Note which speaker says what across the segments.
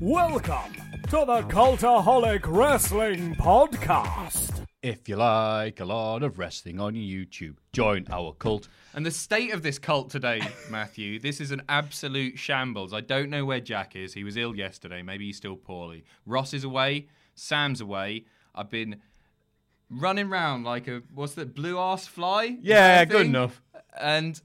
Speaker 1: Welcome to the Cultaholic Wrestling Podcast.
Speaker 2: If you like a lot of wrestling on YouTube, join our cult.
Speaker 3: And the state of this cult today, Matthew, this is an absolute shambles. I don't know where Jack is. He was ill yesterday. Maybe he's still poorly. Ross is away. Sam's away. I've been running around like a what's that blue ass fly?
Speaker 2: Yeah, good enough.
Speaker 3: And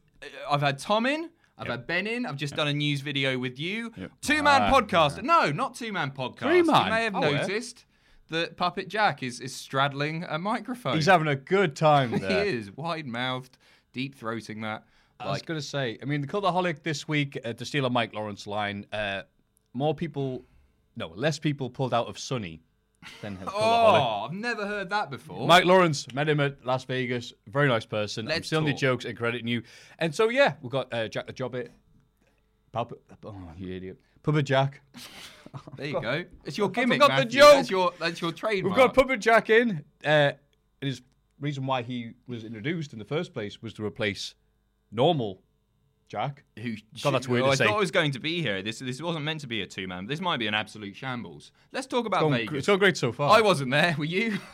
Speaker 3: I've had Tom in. I've had Ben in. I've just done a news video with you. Two man
Speaker 2: Ah,
Speaker 3: podcast. No, not two man podcast.
Speaker 2: Three man?
Speaker 3: You may have
Speaker 2: Oh, yeah.
Speaker 3: noticed that Puppet Jack is, is straddling a microphone.
Speaker 2: He's having a good time
Speaker 3: he is wide mouthed, deep throating that.
Speaker 2: I was going to say, I mean, the Cultaholic this week, uh, to steal a Mike Lawrence line, uh, more people, no, less people pulled out of Sunny Cultaholic.
Speaker 3: Oh, I've never heard that before.
Speaker 2: Mike Lawrence, met him at Las Vegas. Very nice person. I'm
Speaker 3: Let's
Speaker 2: stealing your
Speaker 3: talk.
Speaker 2: jokes and crediting you. And so, yeah, we've got uh, Jack the Jobbit. Puppet, oh, you idiot. Puppet Jack.
Speaker 3: there you go. It's your gimmick,
Speaker 2: forgot the
Speaker 3: Matthew.
Speaker 2: joke.
Speaker 3: That's your that's your trademark.
Speaker 2: We've got Puppet Jack in. Uh, and his reason why he was introduced in the first place was to replace normal Jack.
Speaker 3: Who?
Speaker 2: God, that's weird
Speaker 3: oh,
Speaker 2: to
Speaker 3: I thought I was going to be here. This this wasn't meant to be a two man. This might be an absolute shambles. Let's talk about
Speaker 2: Gone-
Speaker 3: Vegas.
Speaker 2: It's all great so far.
Speaker 3: I wasn't there. Were you?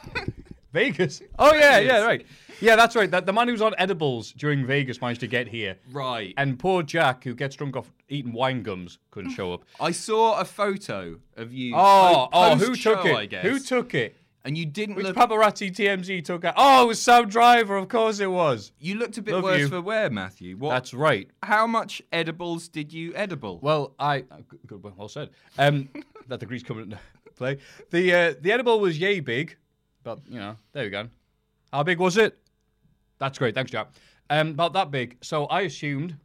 Speaker 2: Vegas. Oh yeah,
Speaker 3: Vegas.
Speaker 2: yeah, right. Yeah, that's right. That the man who was on edibles during Vegas managed to get here.
Speaker 3: right.
Speaker 2: And poor Jack, who gets drunk off eating wine gums, couldn't show up.
Speaker 3: I saw a photo of you.
Speaker 2: Oh, oh, who took it?
Speaker 3: I guess.
Speaker 2: Who took it?
Speaker 3: And you didn't
Speaker 2: Which
Speaker 3: look.
Speaker 2: paparazzi TMZ took out? Oh, it was Sam Driver. Of course it was.
Speaker 3: you looked a bit
Speaker 2: Love
Speaker 3: worse
Speaker 2: you.
Speaker 3: for wear, Matthew. What?
Speaker 2: That's right.
Speaker 3: How much edibles did you edible?
Speaker 2: Well, I uh, good, well, well said. Um, that degree's coming into play. The uh, the edible was yay big, but you know, there we go. How big was it? That's great. Thanks, Jack. Um, about that big. So I assumed,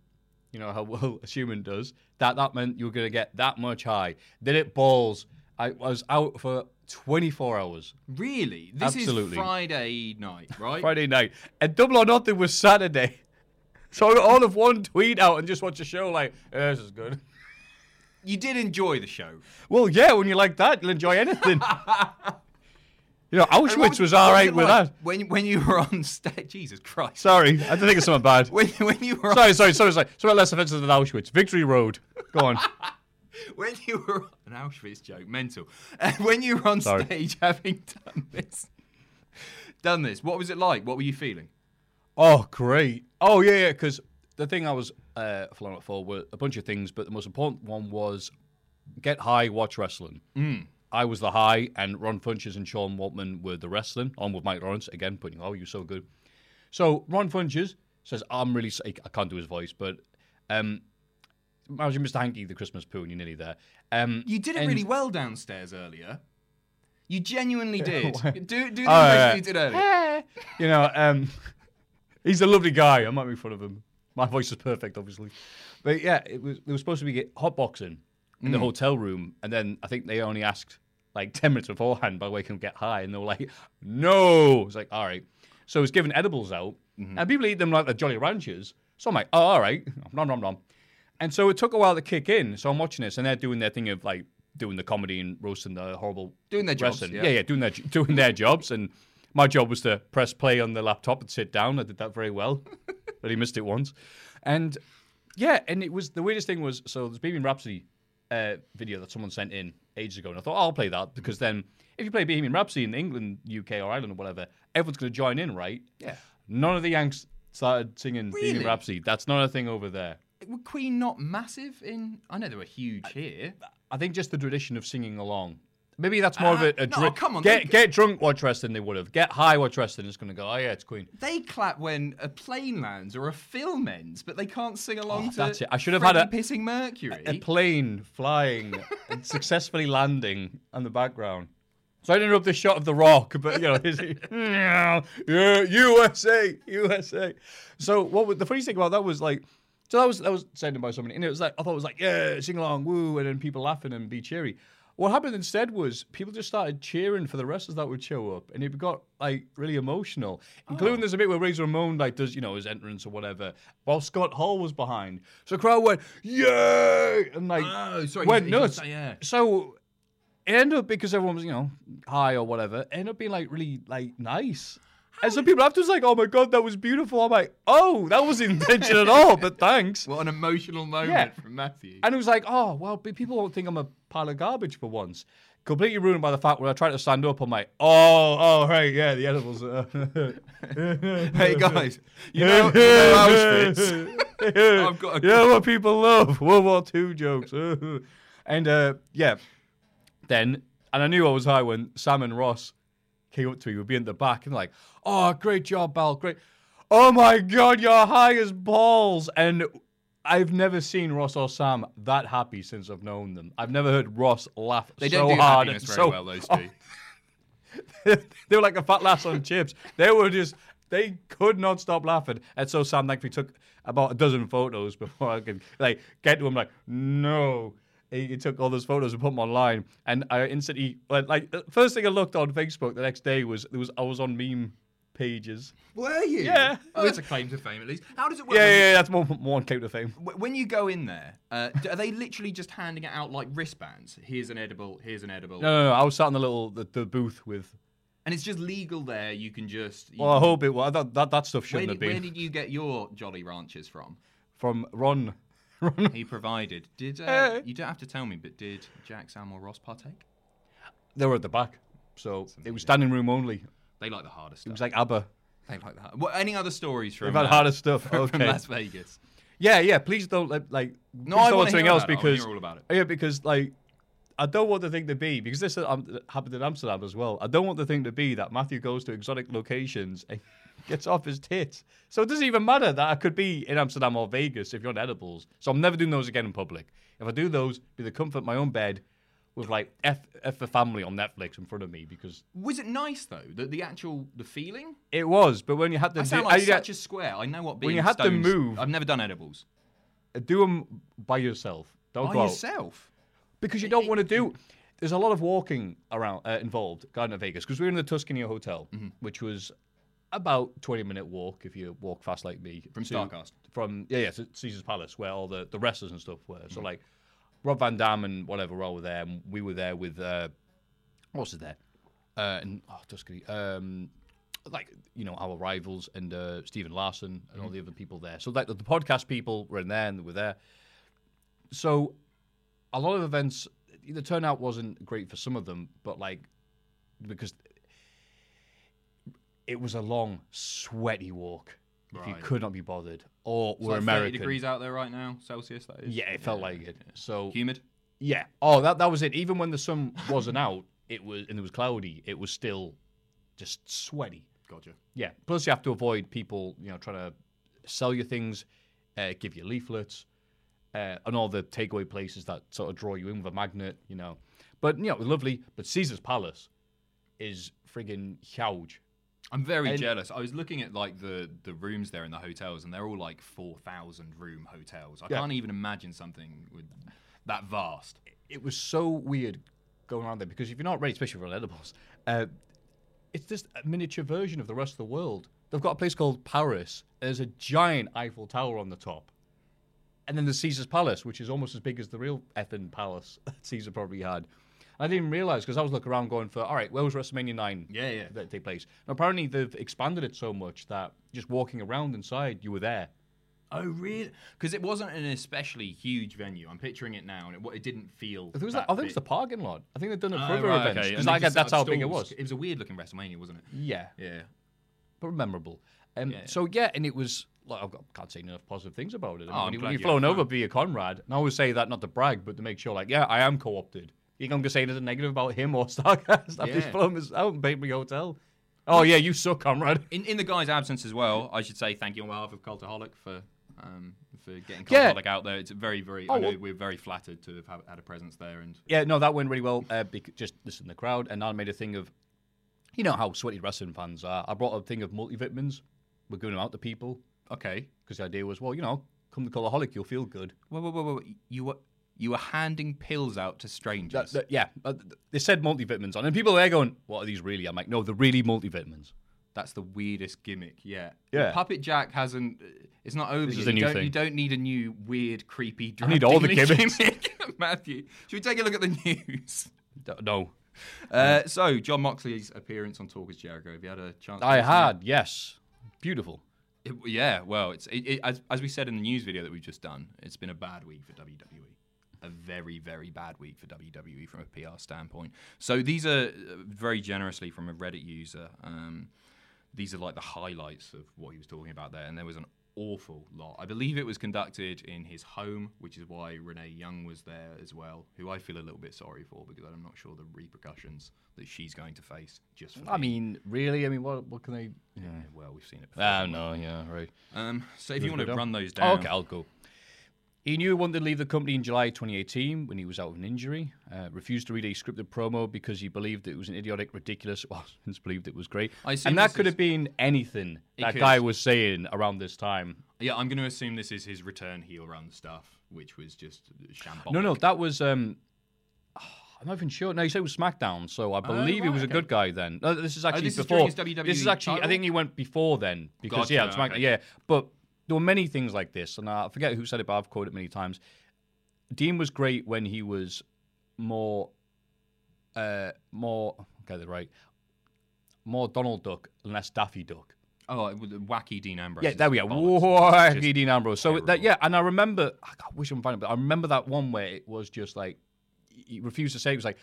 Speaker 2: you know how well a human does, that that meant you were going to get that much high. Did it balls? I was out for 24 hours.
Speaker 3: really? This
Speaker 2: Absolutely.
Speaker 3: is Friday night, right?
Speaker 2: Friday night. And Double or Nothing was Saturday. So I got all of one tweet out and just watch a show like, "Eh, this is good.
Speaker 3: You did enjoy the show.
Speaker 2: Well, yeah, when you like that, you'll enjoy anything. you know, Auschwitz was all
Speaker 3: what
Speaker 2: right
Speaker 3: it
Speaker 2: with
Speaker 3: like
Speaker 2: that.
Speaker 3: When when you were on stage, Jesus Christ.
Speaker 2: Sorry, I didn't think of something bad.
Speaker 3: When when you were
Speaker 2: sorry, sorry, sorry, sorry. Something less offensive than Auschwitz. Victory Road. Go on.
Speaker 3: when you were an Auschwitz joke, mental. And when you were on
Speaker 2: Sorry.
Speaker 3: stage having done this, done this, what was it like? What were you feeling?
Speaker 2: oh, great. Oh, yeah, yeah, because the thing I was uh, flying up for were a bunch of things, but the most important one was get high, watch wrestling. Mm. I was the high, and Ron Funches and Sean Waltman were the wrestling, on with Mike Lawrence, again, putting, oh, you're so good. So Ron Funches says, I'm really, I can't do his voice, but um, imagine Mr. Hanky, the Christmas poo, and you're nearly there. Um,
Speaker 3: You did it
Speaker 2: and-
Speaker 3: really well downstairs earlier. You genuinely did. do do the
Speaker 2: Oh, yeah.
Speaker 3: you did earlier.
Speaker 2: you know, um, he's a lovely guy. I might make fun of him. My voice is perfect, obviously. But yeah, it was. They were supposed to be get hotboxing in the hotel room, and then I think they only asked like ten minutes beforehand by way can get high, and they were like, "No." It's like, all right. So it was giving edibles out, and people eat them like the Jolly Ranchers. So I'm like, "Oh, all right, nom nom nom." And so it took a while to kick in. So I'm watching this, and they're doing their thing of like doing the comedy and roasting the horrible
Speaker 3: Doing their jobs, yeah.
Speaker 2: yeah, yeah, doing their doing their jobs. And my job was to press play on the laptop and sit down. I did that very well, but he missed it once. And yeah, and it was the weirdest thing was so there's Bohemian Rhapsody uh, video that someone sent in ages ago, and I thought oh, I'll play that because then if you play Bohemian Rhapsody in England, UK, or Ireland, or whatever, everyone's going to join in, right?
Speaker 3: Yeah.
Speaker 2: None of the Yanks started singing Bohemian Rhapsody. That's not a thing over there.
Speaker 3: Were Queen not massive in? I know they were huge here.
Speaker 2: I think just the tradition of singing along. Maybe that's more of a,
Speaker 3: Uh,
Speaker 2: a
Speaker 3: no,
Speaker 2: drink.
Speaker 3: come on,
Speaker 2: Get
Speaker 3: they-
Speaker 2: get drunk, watch wrestling. They would have. Get high, watch wrestling. It's going to go. Oh yeah, it's Queen.
Speaker 3: They clap when a plane lands or a film ends, but they can't sing along
Speaker 2: Oh,
Speaker 3: to.
Speaker 2: that's it. I should have had a-
Speaker 3: pissing Mercury.
Speaker 2: A plane flying and successfully landing on the background. So I ended up the shot of the Rock, but you know, yeah, USA, USA. So what was, the funny thing about that was like, so that was that was said by somebody, and it was like I thought it was like yeah, sing along, woo, and then people laughing and be cheery. What happened instead was people just started cheering for the wrestlers that would show up, and it got like really emotional. Including there's a bit where Razor Ramon like does you know his entrance or whatever, while Scott Hall was behind. So the crowd went yay, and like
Speaker 3: Oh, sorry,
Speaker 2: went nuts.
Speaker 3: say, yeah.
Speaker 2: So it ended up because everyone was you know high or whatever. It ended up being like really like nice. And some people afterwards like, oh my god, that was beautiful. I'm like, oh, that wasn't intention at all, but thanks.
Speaker 3: what an emotional moment
Speaker 2: Yeah.
Speaker 3: from Matthew.
Speaker 2: And it was like, oh, well, people won't think I'm a pile of garbage for once. Completely ruined by the fact when I tried to stand up, I'm like, oh, oh, right, yeah, the edibles. Uh,
Speaker 3: hey guys, you know, you know Auschwitz. I've got a-
Speaker 2: yeah, what people love World War II jokes. and uh, yeah, then, and I knew I was high when Sam and Ross came up to me, would be in the back and like, oh, great job, Bal, great. Oh my God, you're high as balls. And I've never seen Ross or Sam that happy since I've known them. I've never heard Ross laugh
Speaker 3: They
Speaker 2: so
Speaker 3: don't do
Speaker 2: hard
Speaker 3: happiness very
Speaker 2: so
Speaker 3: well, those
Speaker 2: Oh,
Speaker 3: two.
Speaker 2: they were like a fat lass on chips. They were just, they could not stop laughing. And so Sam thankfully took about a dozen photos before I could like get to him. Like, no. He, he took all those photos and put them online. And I instantly, like, like, first thing I looked on Facebook the next day was there was I was on meme pages.
Speaker 3: Were you?
Speaker 2: Yeah.
Speaker 3: Oh, that's a claim to fame at least. How does it work?
Speaker 2: Yeah, yeah, yeah, that's more one claim to fame.
Speaker 3: When you go in there, uh, are they literally just handing it out like wristbands? Here's an edible. Here's an edible.
Speaker 2: No, no, no. I was sat in the little the, the booth with.
Speaker 3: And it's just legal there. You can just. You
Speaker 2: Well, I hope it was. That, that, that stuff shouldn't
Speaker 3: did,
Speaker 2: have been
Speaker 3: where did you get your Jolly Ranchers from?
Speaker 2: from Ron. Ron.
Speaker 3: He provided. Did uh,
Speaker 2: Hey.
Speaker 3: you don't have to tell me, but did Jack, Sam, or Ross partake?
Speaker 2: They were at the back, so it was standing room only.
Speaker 3: They like the hardest stuff.
Speaker 2: It
Speaker 3: stuff.
Speaker 2: was like ABBA.
Speaker 3: they like that. What, any other stories from?
Speaker 2: We've had
Speaker 3: uh,
Speaker 2: harder stuff.
Speaker 3: from
Speaker 2: Okay.
Speaker 3: Las Vegas.
Speaker 2: Yeah, yeah. Please don't let like.
Speaker 3: No, I
Speaker 2: don't
Speaker 3: wanna
Speaker 2: want something else
Speaker 3: about it. I wanna
Speaker 2: because
Speaker 3: hear all about it.
Speaker 2: yeah, because like I don't want the thing to be because this um, happened in Amsterdam as well. I don't want the thing to be that Matthew goes to exotic locations and gets off his tits. So it doesn't even matter that I could be in Amsterdam or Vegas if you're on edibles. So I'm never doing those again in public. If I do those, be the comfort of my own bed with like F F the family on Netflix in front of me because
Speaker 3: Was it nice though? The, the actual the feeling.
Speaker 2: it was. But when you had to
Speaker 3: I
Speaker 2: do,
Speaker 3: sound like
Speaker 2: I-
Speaker 3: such a square. I know what being
Speaker 2: you had to move-
Speaker 3: I've never done edibles.
Speaker 2: do them by yourself. Don't
Speaker 3: By
Speaker 2: go out.
Speaker 3: yourself.
Speaker 2: because you don't want to do. There's a lot of walking around uh, involved, Garden of Vegas, because we were in the Tuscany Hotel,
Speaker 3: Mm-hmm.
Speaker 2: which was about 20 minute walk if you walk fast like me
Speaker 3: From
Speaker 2: to-
Speaker 3: Starcast?
Speaker 2: From yeah, yeah, to Caesar's Palace where all the the wrestlers and stuff were.
Speaker 3: Mm-hmm.
Speaker 2: So like Rob Van Dam and whatever were all were there, and we were there with uh, what was it there? Uh, and oh, Tuscany. Um, like you know our rivals and uh, Stephen Larson and
Speaker 3: Mm-hmm.
Speaker 2: all the other people there. So like the, the podcast people were in there and they were there. So a lot of events, the turnout wasn't great for some of them, but like because it was a long, sweaty walk. If you could not be bothered, or
Speaker 3: It's
Speaker 2: were
Speaker 3: like 30
Speaker 2: American.
Speaker 3: degrees out there right now, Celsius. That is.
Speaker 2: Yeah, it felt like it. So
Speaker 3: Humid.
Speaker 2: yeah. Oh, that that was it. Even when the sun wasn't out, it was and it was cloudy. It was still just sweaty.
Speaker 3: Gotcha.
Speaker 2: Yeah. Plus, you have to avoid people, you know, trying to sell you things, uh, give you leaflets, uh, and all the takeaway places that sort of draw you in with a magnet, you know. But you know, lovely. But Caesar's Palace is friggin' huge.
Speaker 3: I'm very
Speaker 2: And-
Speaker 3: jealous. I was looking at like the the rooms there in the hotels, and they're all like four thousand room hotels. I
Speaker 2: Yeah.
Speaker 3: can't even imagine something with that vast.
Speaker 2: It was so weird going around there because if you're not ready, especially for edibles, uh, it's just a miniature version of the rest of the world. They've got a place called Paris. There's a giant Eiffel Tower on the top. And then there's Caesar's Palace, which is almost as big as the real effing palace that Caesar probably had. I didn't realize because I was looking around going for, all right, where was WrestleMania 9
Speaker 3: Yeah, yeah.
Speaker 2: that take place? And apparently they've expanded it so much that just walking around inside, you were there.
Speaker 3: Oh, really? Because it wasn't an especially huge venue. I'm picturing it now, and it, it didn't feel.
Speaker 2: It was
Speaker 3: that
Speaker 2: like, I think it was the parking lot. I think they've done it for
Speaker 3: Oh,
Speaker 2: other
Speaker 3: right,
Speaker 2: events.
Speaker 3: okay.
Speaker 2: like, that's how big it was.
Speaker 3: It was a weird looking WrestleMania, wasn't it?
Speaker 2: Yeah,
Speaker 3: Yeah.
Speaker 2: but memorable. Um,
Speaker 3: Yeah.
Speaker 2: So yeah, and it was. Like, I can't say enough positive things about it. I
Speaker 3: Oh,
Speaker 2: mean,
Speaker 3: I'm
Speaker 2: when you- when
Speaker 3: you
Speaker 2: you're flown over via Conrad, and I always say that not to brag, but to make sure, like, yeah, I am co-opted. You can say anything negative about him or Starcast. I've just
Speaker 3: Yeah.
Speaker 2: flown us out and paid me hotel. Oh yeah, you suck, Conrad.
Speaker 3: In in the guy's absence as well, I should say thank you on behalf of Cultaholic for um, for getting
Speaker 2: Yeah.
Speaker 3: Cultaholic out there. It's very very.
Speaker 2: Oh,
Speaker 3: I know
Speaker 2: well-
Speaker 3: we're very flattered to have had- had a presence there, and
Speaker 2: Yeah, no, that went really well. Uh, because just listen to the crowd, and I made a thing of, you know how sweaty wrestling fans are. I brought a thing of multivitamins. We're giving them out to people
Speaker 3: okay.
Speaker 2: because the idea was, well, you know, come to Cultaholic, you'll feel good.
Speaker 3: Whoa, whoa, whoa, whoa! You were you were handing pills out to strangers.
Speaker 2: That- that- yeah, uh, they said multivitamins on, and people are there going, "What are these really?" I'm like, "No, they're really multivitamins."
Speaker 3: That's the weirdest gimmick yet.
Speaker 2: Yeah.
Speaker 3: Puppet Jack hasn't. It's not over.
Speaker 2: This
Speaker 3: yet.
Speaker 2: is a
Speaker 3: you
Speaker 2: new
Speaker 3: don't,
Speaker 2: thing.
Speaker 3: You don't need a new weird, creepy.
Speaker 2: I need all the gimmicks.
Speaker 3: gimmick. Matthew, should we take a look at the news?
Speaker 2: No,
Speaker 3: Uh, so, Jon Moxley's appearance on Talk is Jericho. Have you had a chance?
Speaker 2: I had yes, beautiful.
Speaker 3: It, yeah, well, it's it, it, as, as we said in the news video that we've just done, it's been a bad week for WWE. A very, very bad week for WWE from a PR standpoint. So these are uh, very generously from a Reddit user. Um, these are like the highlights of what he was talking about there, and there was an awful lot. I believe it was conducted in his home, which is why Renee Young was there as well, who I feel a little bit sorry for because I'm not sure the repercussions that she's going to face. Just for
Speaker 2: I
Speaker 3: being-
Speaker 2: mean, really? I mean, what what can they?
Speaker 3: yeah, well, we've seen it. Before,
Speaker 2: Ah,
Speaker 3: haven't
Speaker 2: no, yeah, right.
Speaker 3: Um, so if you want to run those
Speaker 2: Oh,
Speaker 3: down,
Speaker 2: okay, I'll go. He knew he wanted to leave the company in July 2018 when he was out of an injury. Uh, refused to read a scripted promo because he believed it was an idiotic, ridiculous. Well, since believed it was great,
Speaker 3: I
Speaker 2: and that could
Speaker 3: is-
Speaker 2: have been anything
Speaker 3: It
Speaker 2: that
Speaker 3: could.
Speaker 2: guy was saying around this time.
Speaker 3: Yeah, I'm going to assume this is his return heel run stuff, which was just shambolic.
Speaker 2: No, no, that was. um I'm not even sure. No, he said it was SmackDown, so I believe he
Speaker 3: right,
Speaker 2: was a good guy then. No, this is actually
Speaker 3: Oh, this
Speaker 2: before.
Speaker 3: his
Speaker 2: this is actually. I think he went before then because
Speaker 3: Gotcha,
Speaker 2: yeah, SmackDown.
Speaker 3: okay.
Speaker 2: Yeah, but there were many things like this, and I forget who said it, but I've quoted it many times. Dean was great when he was more, uh, more. Get it right. More Donald Duck and less Daffy Duck.
Speaker 3: Oh, the wacky Dean Ambrose.
Speaker 2: Yeah, there we
Speaker 3: go.
Speaker 2: Wacky Dean Ambrose. So that yeah, and I remember. I wish I can find it, but I remember that one where it was just like he refused to say. It was like,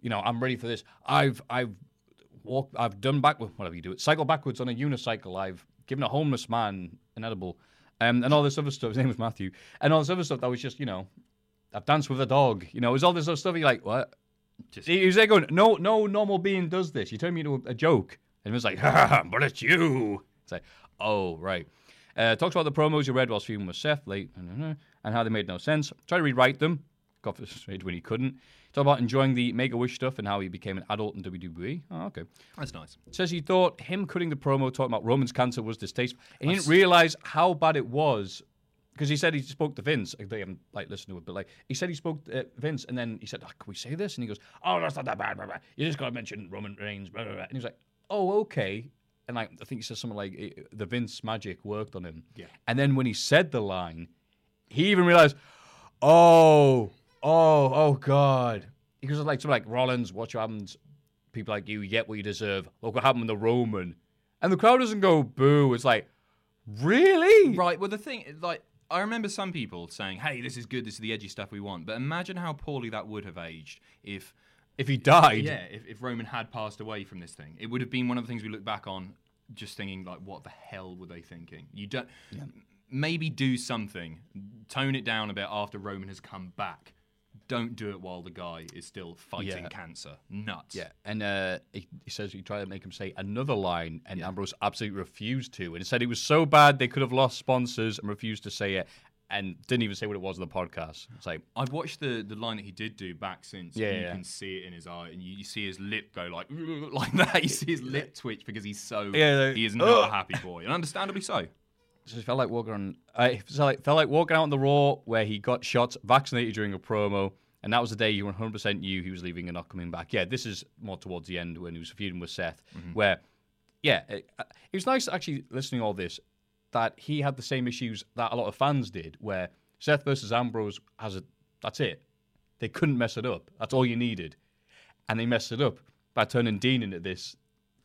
Speaker 2: you know, I'm ready for this. I've I've walked. I've done back whatever you do it. Cycle backwards on a unicycle. I've given a homeless man an edible, um, and all this other stuff. His name was Matthew, and all this other stuff that was just you know, I've danced with a dog. You know, it was all this other stuff. You're like, what?
Speaker 3: Just-
Speaker 2: he was there going, no, no normal being does this. You turn me into a, a joke, and it was like, ha, ha, ha, but it's you. It's like, oh right. Uh, talks about the promos you read while feuding with Seth late, and how they made no sense. Tried to rewrite them. Got frustrated when he couldn't. Talk about enjoying the Make a Wish stuff and how he became an adult in WWE. Oh, okay.
Speaker 3: That's nice.
Speaker 2: Says he thought him cutting the promo talking about Roman's cancer was distasteful. And he didn't realize how bad it was because he said he spoke to Vince. They haven't like listened to it, but like he said he spoke to uh, Vince, and then he said, oh, "Can we say this?" And he goes, "Oh, that's not that bad. Blah, blah. You just got to mention Roman Reigns." Blah, blah, blah. And he was like, "Oh, okay." And like I think he said something like eh, the Vince magic worked on him.
Speaker 3: Yeah.
Speaker 2: And then when he said the line, he even realized, "Oh, oh, oh, God." Because like something like Rollins, "Watch what happens." People like you, you get what you deserve. Look what happened to Roman. And the crowd doesn't go boo. It's like, really?
Speaker 3: Right. Well, the thing, like, I remember some people saying, "Hey, this is good. This is the edgy stuff we want." But imagine how poorly that would have aged if,
Speaker 2: If he died.
Speaker 3: yeah, if, if Roman had passed away from this thing. It would have been one of the things we look back on, just thinking like, "What the hell were they thinking?" You don't. Yeah. Maybe do something, tone it down a bit after Roman has come back. Don't do it while the guy is still fighting
Speaker 2: Yeah.
Speaker 3: cancer. Nuts.
Speaker 2: Yeah, and uh, he, he says he tried to make him say another line, and Ambrose absolutely refused to, and said it was so bad they could have lost sponsors and refused to say it, and didn't even say what it was on the podcast. It's like,
Speaker 3: I've watched the, the line that he did do back since.
Speaker 2: Yeah,
Speaker 3: you
Speaker 2: yeah.
Speaker 3: can see it in his eye, and you, you see his lip go like like that. You see his lip twitch because he's so
Speaker 2: Yeah, like,
Speaker 3: he is not a happy boy, and understandably so.
Speaker 2: So it felt like walking on. Uh, felt like, felt like walking out on the Raw where he got shots, vaccinated during a promo, and that was the day you 100% knew he was leaving and not coming back. Yeah, this is more towards the end when he was feuding with Seth, where, yeah, it, uh, it was nice actually listening to all this that he had the same issues that a lot of fans did, where Seth versus Ambrose has a. That's it. They couldn't mess it up. That's all you needed, and they messed it up by turning Dean into this,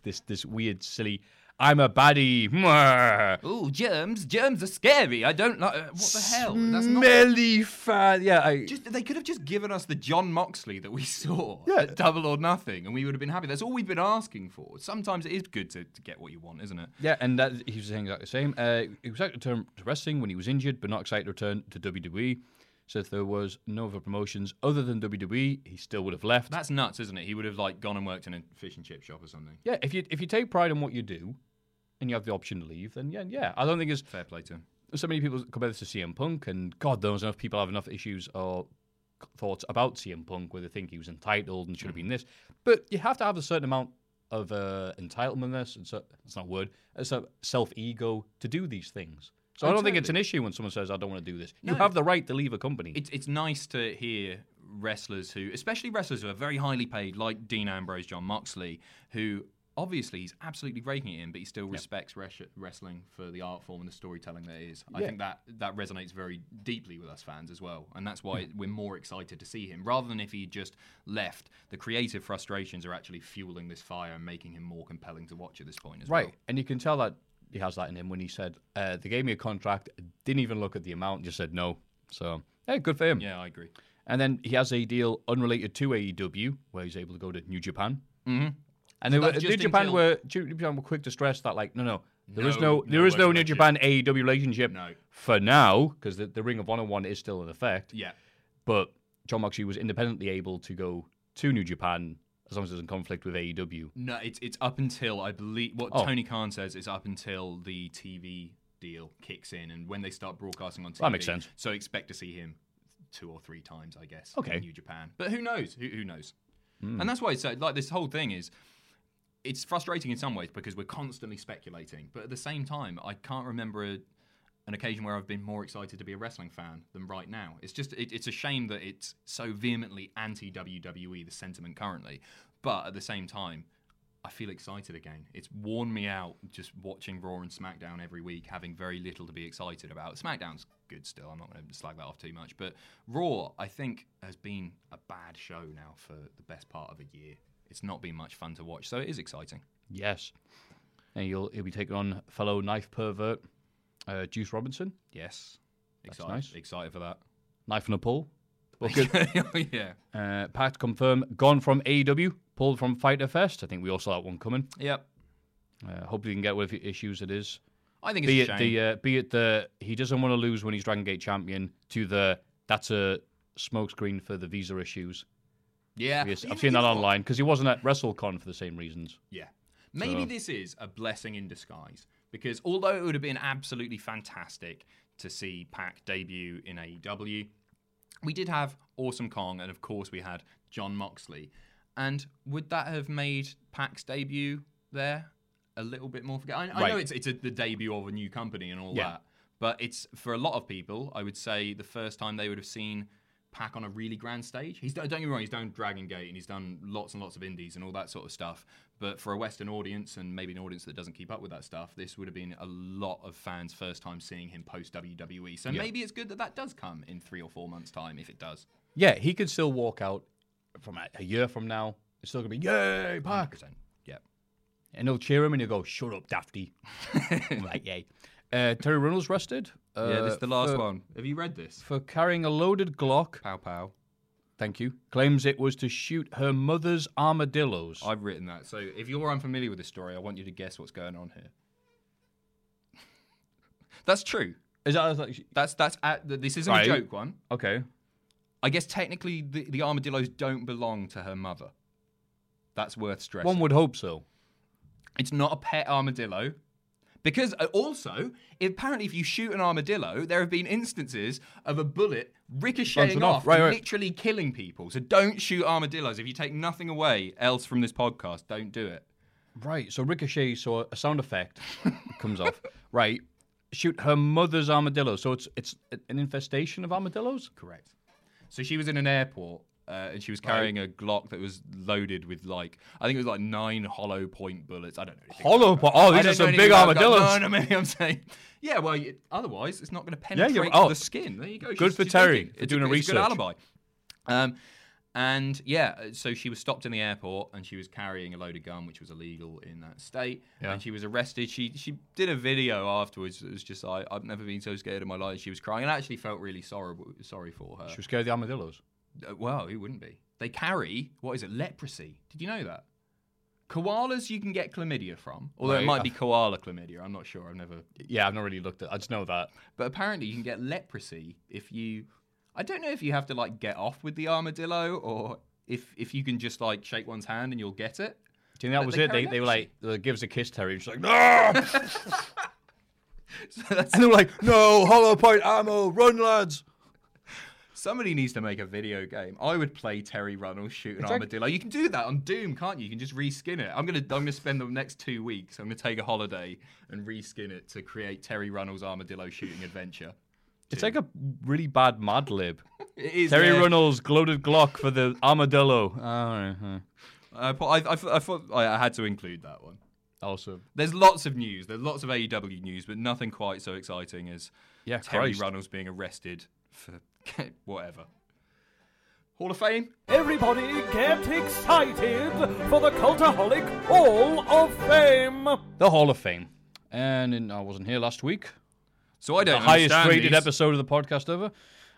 Speaker 2: this, this weird, silly. I'm a baddie. Mwah.
Speaker 3: Oh, germs! Germs are scary. I don't like. What the hell? That's not.
Speaker 2: Smelly fan. Yeah, I,
Speaker 3: Just, they could have just given us the Jon Moxley that we saw
Speaker 2: Yeah.
Speaker 3: at Double or Nothing, and we would have been happy. That's all we've been asking for. Sometimes it is good to, to get what you want, isn't it?
Speaker 2: yeah, and that he was saying exactly the same. Uh, he was excited to return to wrestling when he was injured, but not excited to return to WWE. So if there was no other promotions other than WWE, he still would have left.
Speaker 3: That's nuts, isn't it? He would have like gone and worked in a fish and chip shop or something.
Speaker 2: yeah, if you if you take pride in what you do, and you have the option to leave, then yeah, yeah. I don't think it's
Speaker 3: Fair play to him.
Speaker 2: so many people compare this to CM Punk, and God knows enough people have enough issues or thoughts about CM Punk where they think he was entitled and should have been this. But you have to have a certain amount of uh, entitlementness, and so it's not a word, it's a self ego to do these things. So I don't think it's an issue when someone says, "I don't want to do this." You have the right to leave a company.
Speaker 3: It's it's nice to hear wrestlers who, especially wrestlers who are very highly paid, like Dean Ambrose, Jon Moxley, who obviously he's absolutely raking it in, but he still respects res- wrestling for the art form and the storytelling that it is. I
Speaker 2: Yeah.
Speaker 3: think that that resonates very deeply with us fans as well, and that's why we're more excited to see him rather than if he just left. The creative frustrations are actually fueling this fire and making him more compelling to watch at this point as
Speaker 2: Right,
Speaker 3: well.
Speaker 2: Right, and you can tell that he has that in him when he said uh, they gave me a contract, didn't even look at the amount, just said no. So yeah, good for him.
Speaker 3: Yeah, I agree.
Speaker 2: And then he has a deal unrelated to AEW where he's able to go to New Japan. Mm-hmm. And they were, New Japan were New Japan were quick to stress that like no no there is
Speaker 3: No,
Speaker 2: no there
Speaker 3: no
Speaker 2: is no New. Japan AEW relationship
Speaker 3: No.
Speaker 2: for now because the, the Ring of Honor one is still in effect.
Speaker 3: Yeah.
Speaker 2: But Jon Moxley was independently able to go to New Japan as long as it's in conflict with AEW.
Speaker 3: No, it's it's up until I believe what
Speaker 2: Oh.
Speaker 3: Tony Khan says is up until the TV deal kicks in and when they start broadcasting on TV.
Speaker 2: That makes sense.
Speaker 3: So expect to see him two or three times, I guess,
Speaker 2: Okay.
Speaker 3: In New Japan. But who knows? Who, who knows? And that's why it's uh, like this whole thing is. It's frustrating in some ways because we're constantly speculating, but at the same time, I can't remember a, an occasion where I've been more excited to be a wrestling fan than right now. It's just it, it's a shame that it's so vehemently anti WWE the sentiment currently, but at the same time, I feel excited again. It's worn me out just watching Raw and SmackDown every week, having very little to be excited about. SmackDown's good still. I'm not going to slag that off too much, but Raw I think has been a bad show now for the best part of a year. It's not been much fun to watch, so it is exciting.
Speaker 2: Yes. And you'll he'll be taking on fellow knife pervert uh, Juice Robinson.
Speaker 3: Yes,
Speaker 2: That's
Speaker 3: excited.
Speaker 2: nice.
Speaker 3: Excited for that.
Speaker 2: Knife and a pull. Well, good.
Speaker 3: yeah.
Speaker 2: Uh, Pact confirmed, gone from AEW, pulled from Fyter Fest. I think we all saw that one coming.
Speaker 3: Yep.
Speaker 2: Uh, hopefully, he can get whatever issues it is.
Speaker 3: I think
Speaker 2: Be
Speaker 3: it's a
Speaker 2: it
Speaker 3: shame.
Speaker 2: the uh, be it the he doesn't want to lose when he's Dragon Gate champion to the that's a smokescreen for the visa issues.
Speaker 3: yeah.
Speaker 2: Yes, I've seen that online because he wasn't at WrestleCon for the same reasons.
Speaker 3: Yeah. Maybe
Speaker 2: So-
Speaker 3: this is a blessing in disguise because although it would have been absolutely fantastic to see Pac debut in AEW, we did have Awesome Kong and of course we had Jon Moxley. And would that have made Pac's debut there a little bit more forget? I, I know it's it's a, the debut of a new company and all
Speaker 2: Yeah.
Speaker 3: that, but it's for a lot of people. I would say the first time they would have seen Pac on a really grand stage. He's don't get me wrong, he's done Dragon Gate and he's done lots and lots of indies and all that sort of stuff. But for a Western audience and maybe an audience that doesn't keep up with that stuff, this would have been a lot of fans' first time seeing him post WWE. So maybe it's good that that does come in three or four months' time if it does.
Speaker 2: Yeah, he could still walk out from a, a year from now. It's still gonna be yay, Pac,
Speaker 3: 100%. Yeah.
Speaker 2: and he'll cheer him and he'll go, "Shut up, Dafty." Like, yay. Uh, Terri Runnels rested. Uh,
Speaker 3: yeah, this is the last
Speaker 2: for,
Speaker 3: one. Have you read this?
Speaker 2: for carrying a loaded Glock.
Speaker 3: Pow pow.
Speaker 2: Thank you. Claims it was to shoot her mother's armadillos.
Speaker 3: I've written that. So if you're unfamiliar with this story, I want you to guess what's going on here. That's true.
Speaker 2: Is that like,
Speaker 3: That's that's at, this isn't
Speaker 2: Right.
Speaker 3: a joke one.
Speaker 2: okay?
Speaker 3: I guess technically the, the armadillos don't belong to her mother. That's worth stressing.
Speaker 2: One would hope so.
Speaker 3: It's not a pet armadillo. Because uh, also, apparently, if you shoot an armadillo, there have been instances of a bullet ricocheting off,
Speaker 2: off, right, right.
Speaker 3: literally killing people. So don't shoot armadillos. If you take nothing away else from this podcast, don't do it.
Speaker 2: Right. So Ricochet saw a sound effect comes off. Right. Shoot her mother's armadillo. So it's it's an infestation of armadillos.
Speaker 3: Correct. So she was in an airport uh, and she was carrying a Glock that was loaded with like I think it was like nine hollow point bullets. I don't know.
Speaker 2: Hollow
Speaker 3: point.
Speaker 2: oh,
Speaker 3: I
Speaker 2: these are some big
Speaker 3: anything about that.
Speaker 2: armadillos.
Speaker 3: No, no, maybe I'm saying. Yeah, well, you, otherwise it's not going to penetrate
Speaker 2: you're- oh,
Speaker 3: the skin. There you go.
Speaker 2: good for
Speaker 3: she's Terri
Speaker 2: for
Speaker 3: It's
Speaker 2: doing
Speaker 3: a,
Speaker 2: a
Speaker 3: it's a good
Speaker 2: research.
Speaker 3: alibi. Um, And yeah, uh, so she was stopped in the airport and she was carrying a loaded gun, which was illegal in that state.
Speaker 2: Yeah.
Speaker 3: And she was arrested. She she did a video afterwards. It was just like I've never been so scared in my life. She was crying and I actually felt really sorry sorry for her.
Speaker 2: She was scared of the armadillos.
Speaker 3: Uh, well, who wouldn't be? They carry what is it? Leprosy. Did you know that? Koalas you can get chlamydia from, although it might be koala chlamydia. I'm not sure. I've never
Speaker 2: Yeah, I've not really looked at. I just know that.
Speaker 3: but apparently, you can get leprosy if you. I don't know if you have to like get off with the armadillo or if if you can just like shake one's hand and you'll get it.
Speaker 2: Do you think that was
Speaker 3: they
Speaker 2: it? They, they were like, uh, give us a kiss, Terri. And she's like, no!
Speaker 3: So
Speaker 2: and they were like, no, hollow point ammo, run, lads.
Speaker 3: Somebody needs to make a video game. I would play Terri Runnels
Speaker 2: shooting like-
Speaker 3: armadillo. you can do that on Doom, can't you? You can just reskin it. I'm gonna I'm gonna spend the next two weeks. I'm gonna take a holiday and reskin it to create Terri Runnels armadillo shooting adventure.
Speaker 2: It's like a really bad Mad Lib.
Speaker 3: It is
Speaker 2: Terri
Speaker 3: yeah.
Speaker 2: Runnels, gloated Glock for the armadillo. All right. huh.
Speaker 3: Uh, but I, I, I thought I had to include that one.
Speaker 2: Awesome.
Speaker 3: There's lots of news. There's lots of AEW news, but nothing quite so exciting as
Speaker 2: Yeah,
Speaker 3: Terri
Speaker 2: Christ.
Speaker 3: Runnels being arrested for whatever. Hall of Fame?
Speaker 1: Everybody get excited for the Cultaholic Hall of Fame!
Speaker 2: The Hall of Fame. And in, I wasn't here last week.
Speaker 3: So I
Speaker 2: The
Speaker 3: don't
Speaker 2: highest
Speaker 3: understand
Speaker 2: rated
Speaker 3: these.
Speaker 2: episode of the podcast ever.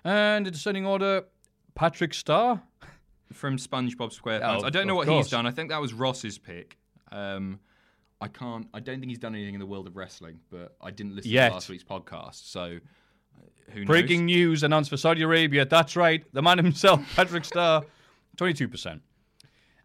Speaker 2: And in descending order, Patrick Star.
Speaker 3: from SpongeBob SquarePants.
Speaker 2: Oh,
Speaker 3: I don't know
Speaker 2: of
Speaker 3: what
Speaker 2: course.
Speaker 3: he's done. I think that was Ross's pick. Um, I can't. I don't think he's done anything in the world of wrestling, but I didn't listen
Speaker 2: Yet.
Speaker 3: to last week's podcast, so who knows?
Speaker 2: Breaking news announced for Saudi Arabia. That's right. The man himself, Patrick Star, 22%.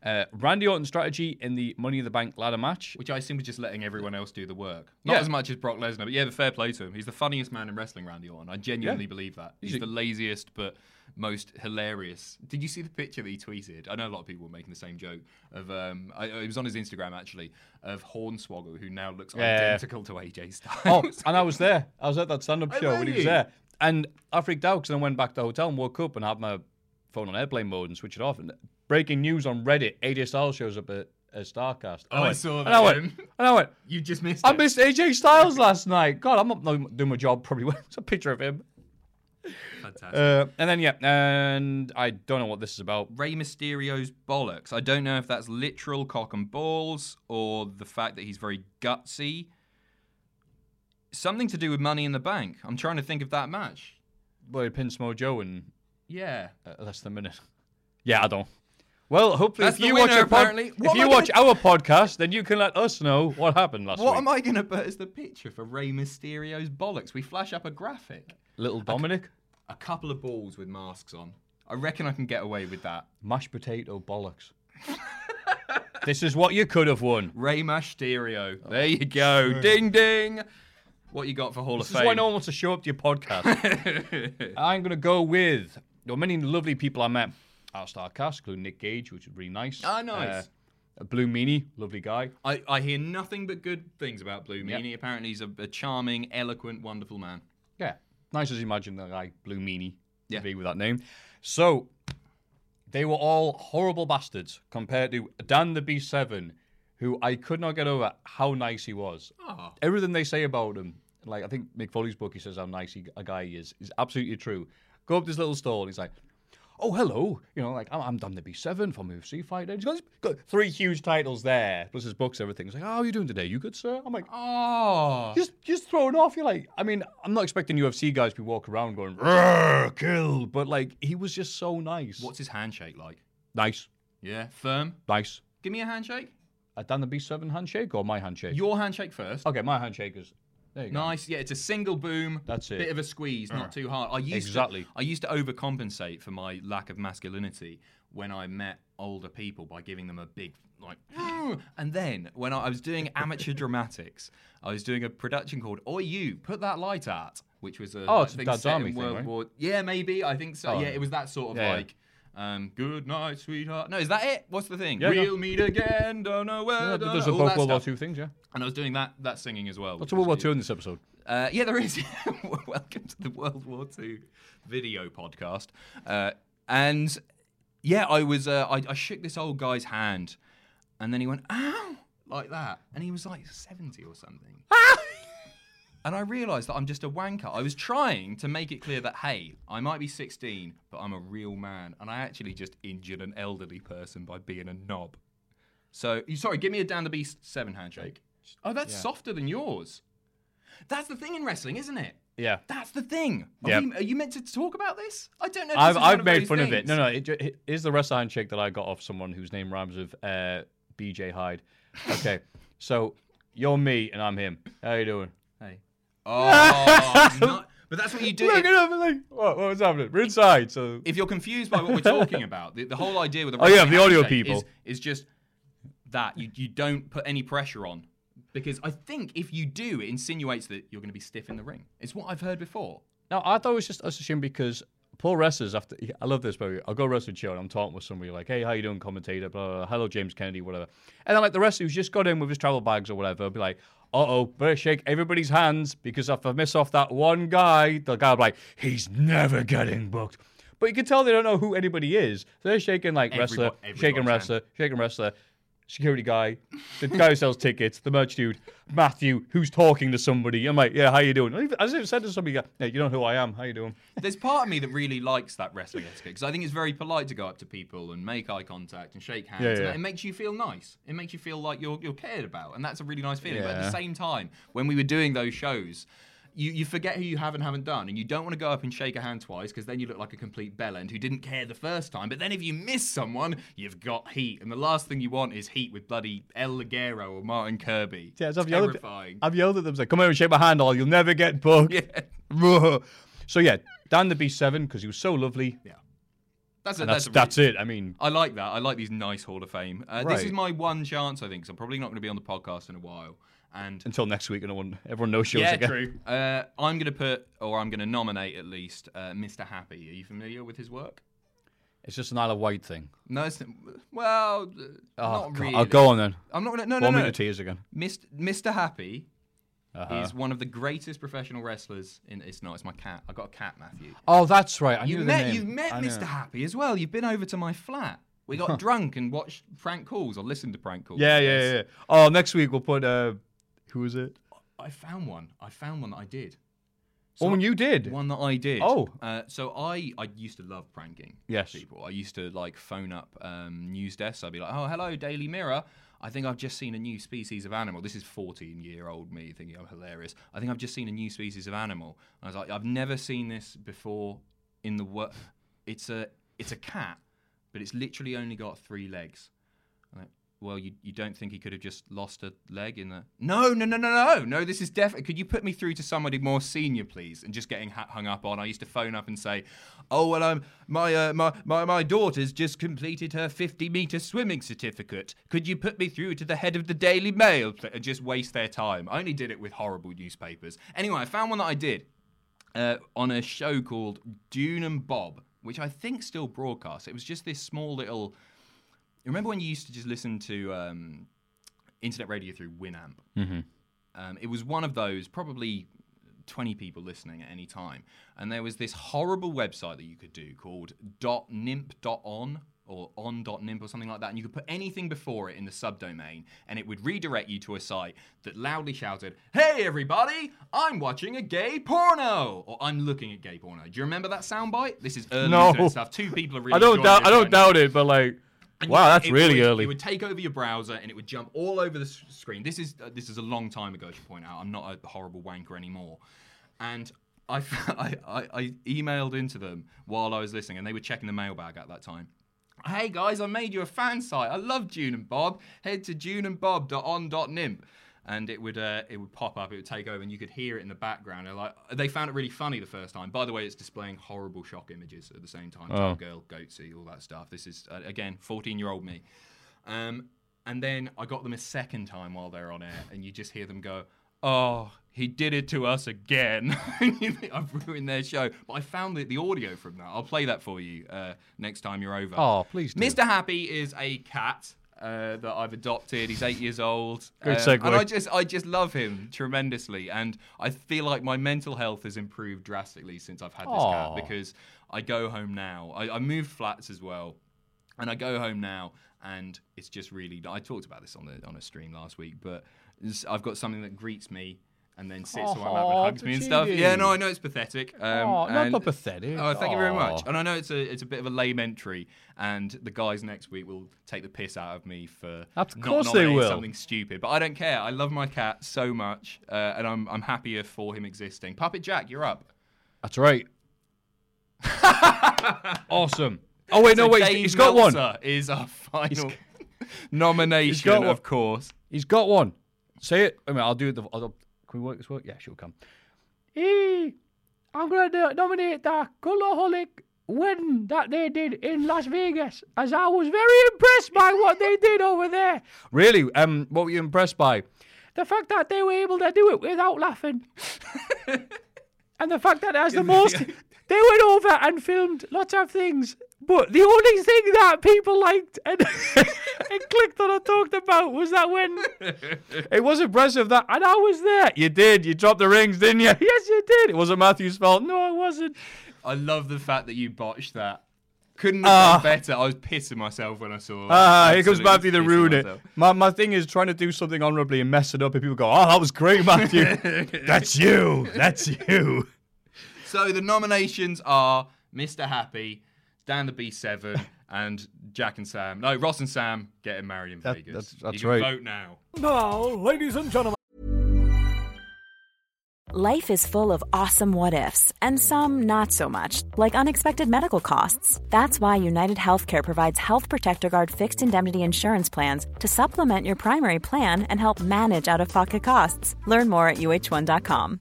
Speaker 2: Uh, Randy Orton's strategy in the Money in the Bank ladder match.
Speaker 3: Which I assume was just letting everyone else do the work. Not
Speaker 2: Yeah.
Speaker 3: as much as Brock Lesnar, but yeah, the fair play to him. He's the funniest man in wrestling, Randy Orton. I genuinely
Speaker 2: Yeah.
Speaker 3: believe that. He's
Speaker 2: He's
Speaker 3: the laziest but most hilarious. Did you see the picture that he tweeted? I know a lot of people were making the same joke of. Um, I, it was on his Instagram actually of Hornswoggle, who now looks
Speaker 2: Yeah.
Speaker 3: identical to AJ Styles.
Speaker 2: Oh, and I was there. I was at that stand-up
Speaker 3: Oh,
Speaker 2: show when he was there, and I freaked out because I went back to the hotel and woke up and had my phone on airplane mode and switched it off. And breaking news on Reddit: AJ Styles shows up at, at Starcast.
Speaker 3: Oh, I
Speaker 2: went-
Speaker 3: saw
Speaker 2: And
Speaker 3: that,
Speaker 2: I went, and I went,
Speaker 3: you just missed.
Speaker 2: I
Speaker 3: it.
Speaker 2: missed AJ Styles last night. God, I'm not doing my job probably. It's a picture of him.
Speaker 3: Fantastic.
Speaker 2: Uh, and then yeah, and I don't know what this is about.
Speaker 3: Rey Mysterio's bollocks. I don't know if that's literal cock and balls or the fact that he's very gutsy. Something to do with Money in the Bank. I'm trying to think of that match.
Speaker 2: Well, he pinned Samoa Joe in
Speaker 3: Yeah.
Speaker 2: uh, less than a minute. Yeah, I don't. Well, hopefully,
Speaker 3: That's
Speaker 2: if you watch
Speaker 3: winner,
Speaker 2: pod- if you watch
Speaker 3: gonna-
Speaker 2: our podcast, then you can let us know what happened last
Speaker 3: What
Speaker 2: week.
Speaker 3: am I going to put as the picture for Rey Mysterio's bollocks? We flash up a graphic.
Speaker 2: Little Dominic,
Speaker 3: A couple of balls with masks on. I reckon I can get away with that.
Speaker 2: mashed potato bollocks. this is what you could have won.
Speaker 3: Rey Mysterio. Oh, there you go. Ding ding. What you got for Hall
Speaker 2: This
Speaker 3: of
Speaker 2: is why no one wants to show up to your podcast. I'm going to go with there were many lovely people I met at Starcast, including Nick Gage, which was really nice.
Speaker 3: Ah, nice.
Speaker 2: Uh, Blue Meanie, lovely guy.
Speaker 3: I, I hear nothing but good things about Blue Meanie. Apparently, he's a, a charming, eloquent, wonderful man.
Speaker 2: Yeah, nice as you imagine the guy Blue Meanie
Speaker 3: Yeah.
Speaker 2: be with that name. So they were all horrible bastards compared to Dan the B7, who I could not get over how nice he was.
Speaker 3: Ah.
Speaker 2: Everything they say about him, like I think Mick Foley's book, he says how nice he, a guy he is, is absolutely true. Go up this little stall, he's like, "Oh, hello," you know, like I'm, I'm Dan the B7 from UFC fighter. He's got, he's got three huge titles there, plus his books, everything. He's like, "How are you doing today? You good, sir?" I'm like,
Speaker 3: Oh.
Speaker 2: just just thrown off. You're like, I mean, I'm not expecting UFC guys to be walking around going "Rrr, kill, but like he was just so nice.
Speaker 3: What's his handshake like?
Speaker 2: nice,
Speaker 3: Yeah, firm.
Speaker 2: nice?
Speaker 3: Give me a handshake.
Speaker 2: A Dan the B seven handshake or my handshake?
Speaker 3: Your handshake first.
Speaker 2: okay, my handshake is there. You go.
Speaker 3: Nice. Yeah, it's a single boom.
Speaker 2: That's it.
Speaker 3: Bit of a squeeze, not too hard. I used
Speaker 2: Exactly.
Speaker 3: To, I used to overcompensate for my lack of masculinity when I met older people by giving them a big like. And then when I, I was doing amateur dramatics, I was doing a production called "Oi You, Put That Light Out," which was a
Speaker 2: Oh,
Speaker 3: I
Speaker 2: it's a
Speaker 3: think
Speaker 2: Dad's Army
Speaker 3: in
Speaker 2: thing,
Speaker 3: World
Speaker 2: right?
Speaker 3: War. Yeah, maybe. I think so.
Speaker 2: Oh.
Speaker 3: yeah, it was that sort of
Speaker 2: yeah.
Speaker 3: like. Um, good night, sweetheart. No, is that it? What's the thing?
Speaker 2: Yeah,
Speaker 3: we'll meet again. Don't know where.
Speaker 2: Yeah,
Speaker 3: don't
Speaker 2: there's
Speaker 3: know-
Speaker 2: a
Speaker 3: all
Speaker 2: both World War. Two things, yeah.
Speaker 3: And I was doing that that singing as well.
Speaker 2: What's a World War Two in this episode?
Speaker 3: Uh, yeah, there is. Welcome to the World War II video podcast. Uh, and yeah, I was. Uh, I, I shook this old guy's hand, and then he went, "Ow!" like that, and he was like seventy or something. And I realised that I'm just a wanker. I was trying to make it clear that, hey, I might be 16, but I'm a real man. And I actually just injured an elderly person by being a knob. So, you sorry, give me a Down the Beast seven handshake. Oh, that's softer than yours. That's the thing in wrestling, isn't it?
Speaker 2: Yeah.
Speaker 3: That's the thing. Are,
Speaker 2: Yep.
Speaker 3: we- are you meant to talk about this? I don't know. If
Speaker 2: I've,
Speaker 3: this is one
Speaker 2: I've made
Speaker 3: those
Speaker 2: fun of it. No, no, it, it is the wrestler handshake that I got off someone whose name rhymes with uh, BJ Hyde. Okay, so you're me and I'm him. How you doing?
Speaker 3: Hey. Oh, no, but that's what you do.
Speaker 2: Look at him, like, what, what was happening? We're inside, so
Speaker 3: if you're confused by what we're talking about, the, the whole idea with the
Speaker 2: Oh, yeah, the audio people.
Speaker 3: is, is just that you you don't put any pressure on because I think if you do, it insinuates that you're going to be stiff in the ring. It's what I've heard before.
Speaker 2: Now I thought it was just us assumed because poor wrestlers after I love this, but I'll go wrestling show and I'm talking with somebody like, hey, how you doing, commentator? Blah, blah, blah. hello, James Kennedy, whatever. And then like the wrestler who's just got in with his travel bags or whatever, be like, oh, better shake everybody's hands because if I miss off that one guy, the guy will be like, he's never getting booked. But you can tell they don't know who anybody is. So they're shaking like wrestler, shaking wrestler, shaking wrestler, security guy, the guy who sells tickets, the merch dude, Matthew, who's talking to somebody. I'm like, yeah, how you doing? As if said to somebody, yeah, you know who I am. How you doing?
Speaker 3: There's part of me that really likes that wrestling etiquette because I think it's very polite to go up to people and make eye contact and shake hands.
Speaker 2: Yeah,
Speaker 3: and. It makes you feel nice. It makes you feel like you're you're cared about, and that's a really nice feeling. But at the same time, when we were doing those shows. You, you forget who you have and haven't done, and you don't want to go up and shake a hand twice because then you look like a complete bellend who didn't care the first time. But then if you miss someone, you've got heat, and the last thing you want is heat with bloody El Ligero or Martin Kirby.
Speaker 2: Yeah, so I've yelled,
Speaker 3: Terrifying.
Speaker 2: I've yelled at them, like, come over and shake my hand, or you'll never get booked.
Speaker 3: Yeah.
Speaker 2: so yeah, Dan the B7 because he was so lovely.
Speaker 3: Yeah. That's a,
Speaker 2: And that's
Speaker 3: a
Speaker 2: that's,
Speaker 3: really-
Speaker 2: it. I mean,
Speaker 3: I like that. I like these nice Hall of Fame. Uh, This is my one chance, I think, 'cause I'm probably not going to be on the podcast in a while. And
Speaker 2: until next week, and no one, everyone knows shows
Speaker 3: yeah,
Speaker 2: again.
Speaker 3: true. Uh, I'm going to put, or I'm going to nominate at least, uh, Mr. Happy. Are you familiar with his work?
Speaker 2: It's just an Isle of Wight thing.
Speaker 3: No, it's well, uh,
Speaker 2: Oh,
Speaker 3: not
Speaker 2: God.
Speaker 3: really.
Speaker 2: I'll go on then.
Speaker 3: I'm not going to. No, no,
Speaker 2: Warm me
Speaker 3: no.
Speaker 2: to tears again.
Speaker 3: Mr. Happy
Speaker 2: Uh-huh.
Speaker 3: is one of the greatest professional wrestlers. In it's not. It's my cat. I got a cat, Matthew.
Speaker 2: Oh, that's right. I the
Speaker 3: met,
Speaker 2: name.
Speaker 3: you've met. Mr. Happy as well. You've been over to my flat. We got drunk and watched prank calls or listened to prank calls.
Speaker 2: Yeah, yeah, yeah. Oh, next week we'll put. uh Who is it?
Speaker 3: I found one. I found one that I did.
Speaker 2: oh, and you did.
Speaker 3: One that I did.
Speaker 2: Oh.
Speaker 3: Uh, so I, I used to love pranking
Speaker 2: Yes.
Speaker 3: people. I used to like phone up um, news desks. I'd be like, oh, hello, Daily Mirror. I think I've just seen a new species of animal. This is 14 year old me thinking I'm hilarious. I think I've just seen a new species of animal. And I was like, I've never seen this before in the world. It's a, it's a cat, but it's literally only got three legs. Well, you, you don't think he could have just lost a leg in the? No, no, no, no, no, no. This is definitely. Could you put me through to somebody more senior, please? And just getting hung up on. I used to phone up and say, "Oh well, um, my uh, my my my daughter's just completed her 50 meter swimming certificate. Could you put me through to the head of the Daily Mail?" And just waste their time. I only did it with horrible newspapers. Anyway, I found one that I did uh, on a show called Dune and Bob, which I think still broadcasts. It was just this small little. Remember when you used to just listen to um, internet radio through Winamp? Mm-hmm. Um, it was one of those, probably 20 people listening at any time. And there was this horrible website that you could do called .nimp.on or on.nimp or something like that. And you could put anything before it in the subdomain, and it would redirect you to a site that loudly shouted, Hey everybody, I'm watching a gay porno! Or I'm looking at gay porno. Do you remember that soundbite? This is early
Speaker 2: No.
Speaker 3: stuff. Two people are really
Speaker 2: I don't doubt. I don't doubt it, but like,
Speaker 3: And
Speaker 2: wow, that's really
Speaker 3: would-
Speaker 2: early.
Speaker 3: It would take over your browser and it would jump all over the screen. This is uh, this is a long time ago. I should point out. I'm not a horrible wanker anymore. And I, I, I emailed into them while I was listening, and they were checking the mailbag at that time. Hey guys, I made you a fan site. I love June and Bob. Head to juneandbob.on.nimp. And it would uh, it would pop up, it would take over, and you could hear it in the background. And like they found it really funny the first time. By the way, it's displaying horrible shock images at the same time.
Speaker 2: Oh.
Speaker 3: Girl, goatsy, all that stuff. This is uh, again 14 year old me. Um, and then I got them a second time while they're on air, and you just hear them go, "Oh, he did it to us again." And you think, I've ruined their show, but I found the, the audio from that. I'll play that for you uh, next time you're over.
Speaker 2: Oh, please do.
Speaker 3: Mr. Happy is a cat. Uh, that I've adopted. He's eight years old.
Speaker 2: Great
Speaker 3: Um,
Speaker 2: segue.
Speaker 3: And I just, I just love him tremendously, and I feel like my mental health has improved drastically since I've had this
Speaker 2: Aw.
Speaker 3: cat because I go home now. I, I moved flats as well, and I go home now, and it's just really. I talked about this on the on a stream last week, but I've got something that greets me and then sits on my lap
Speaker 2: Oh,
Speaker 3: and hugs me and stuff.
Speaker 2: cheating.
Speaker 3: Yeah, no, I know it's pathetic. Um,
Speaker 2: Oh, not
Speaker 3: and-
Speaker 2: not pathetic.
Speaker 3: Oh, thank you very much.
Speaker 2: Oh.
Speaker 3: And I know it's a it's a bit of a lame entry, and the guys next week will take the piss out of me for
Speaker 2: Of
Speaker 3: not nominating something stupid. But I don't care. I love my cat so much, uh, and I'm I'm happier for him existing. Puppet Jack, you're up.
Speaker 2: That's right. awesome. Oh wait, no
Speaker 3: So
Speaker 2: wait.
Speaker 3: Dave
Speaker 2: he's got one.
Speaker 3: Meltzer Is our final nomination,
Speaker 2: got one.
Speaker 3: of course.
Speaker 2: He's got one. Say it. I mean, I'll do it. The, I'll, can we work this work? Yeah, she'll come. I'm gonna nominate the Cultaholic wedding that they did in Las Vegas, as I was very impressed by what they did over there. Really? Um, what were you impressed by? The fact that they were able to do it without laughing, and the fact that as the most they went over and filmed lots of things. But the only thing that people liked and, and clicked on and talked about was that when it was impressive that, and I was there. You did. You dropped the rings, didn't you? Yes, you did. It wasn't Matthew's fault. No, it wasn't.
Speaker 3: I love the fact that you botched that. Couldn't have
Speaker 2: Ah.
Speaker 3: done better. I was pissing myself when I saw.
Speaker 2: Ah, here comes Matthew to
Speaker 3: pissing
Speaker 2: ruin it. My, my thing is trying to do something honorably and mess it up, and people go, "Oh, that was great, Matthew. That's you. That's you."
Speaker 3: So the nominations are Mr. Happy, Dan the B7, and Jack and Sam. No, Ross and Sam getting married in
Speaker 2: That-
Speaker 3: Vegas.
Speaker 2: that's- that's
Speaker 3: you can
Speaker 2: right.
Speaker 3: Vote now.
Speaker 1: Now, ladies and gentlemen.
Speaker 4: Life is full of awesome what ifs, and some not so much, like unexpected medical costs. That's why United Healthcare provides Health Protector Guard fixed indemnity insurance plans to supplement your primary plan and help manage out of pocket costs. Learn more at uh1.com.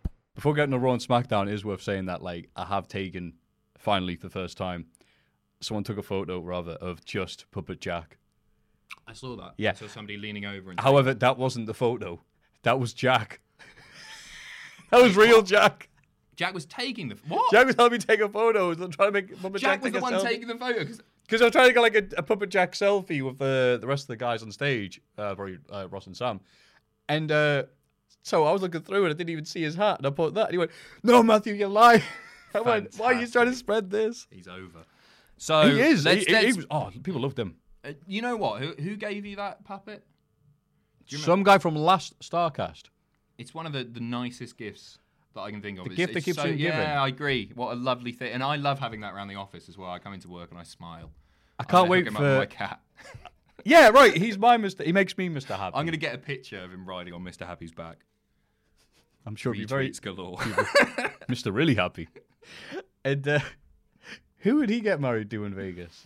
Speaker 2: Before getting to Raw and SmackDown, it is worth saying that like I have taken finally for the first time. Someone took a photo rather of just Puppet Jack.
Speaker 3: I saw that.
Speaker 2: Yeah.
Speaker 3: So somebody leaning over and.
Speaker 2: However, that wasn't the photo. That was Jack. that was real Jack.
Speaker 3: Jack was taking the what?
Speaker 2: Jack was helping me take a photo. I was trying to make Puppet
Speaker 3: Jack
Speaker 2: Jack,
Speaker 3: was the
Speaker 2: a
Speaker 3: one
Speaker 2: selfie.
Speaker 3: taking the photo
Speaker 2: Because I was trying to get like a, a Puppet Jack selfie with the the rest of the guys on stage, uh, probably uh, Ross and Sam, and uh, so I was looking through and I didn't even see his hat, and I put that, and he went, "No, Matthew, you lie." I went, "Why are you trying to spread this?"
Speaker 3: He's over. So
Speaker 2: he is.
Speaker 3: Let's,
Speaker 2: He- he- he
Speaker 3: let's-
Speaker 2: was- oh, people loved him.
Speaker 3: uh, you know what? Who, who gave you that puppet? You?
Speaker 2: Some guy from last Starcast.
Speaker 3: It's one of the, the nicest gifts that I can think of.
Speaker 2: The
Speaker 3: It's-
Speaker 2: gift that keeps
Speaker 3: so,
Speaker 2: on giving.
Speaker 3: Yeah, I agree. What a lovely thing, and I love having that around the office as well. I come into work and I smile.
Speaker 2: I can't
Speaker 3: gonna
Speaker 2: wait for.
Speaker 3: my cat.
Speaker 2: Yeah, right. He's my Mister. He makes me Mister Happy.
Speaker 3: I'm going to get a picture of him riding on Mr. Happy's back.
Speaker 2: I'm sure he'd be very
Speaker 3: Retweets galore.
Speaker 2: Mister Really Happy. And uh, who would he get married to in Vegas?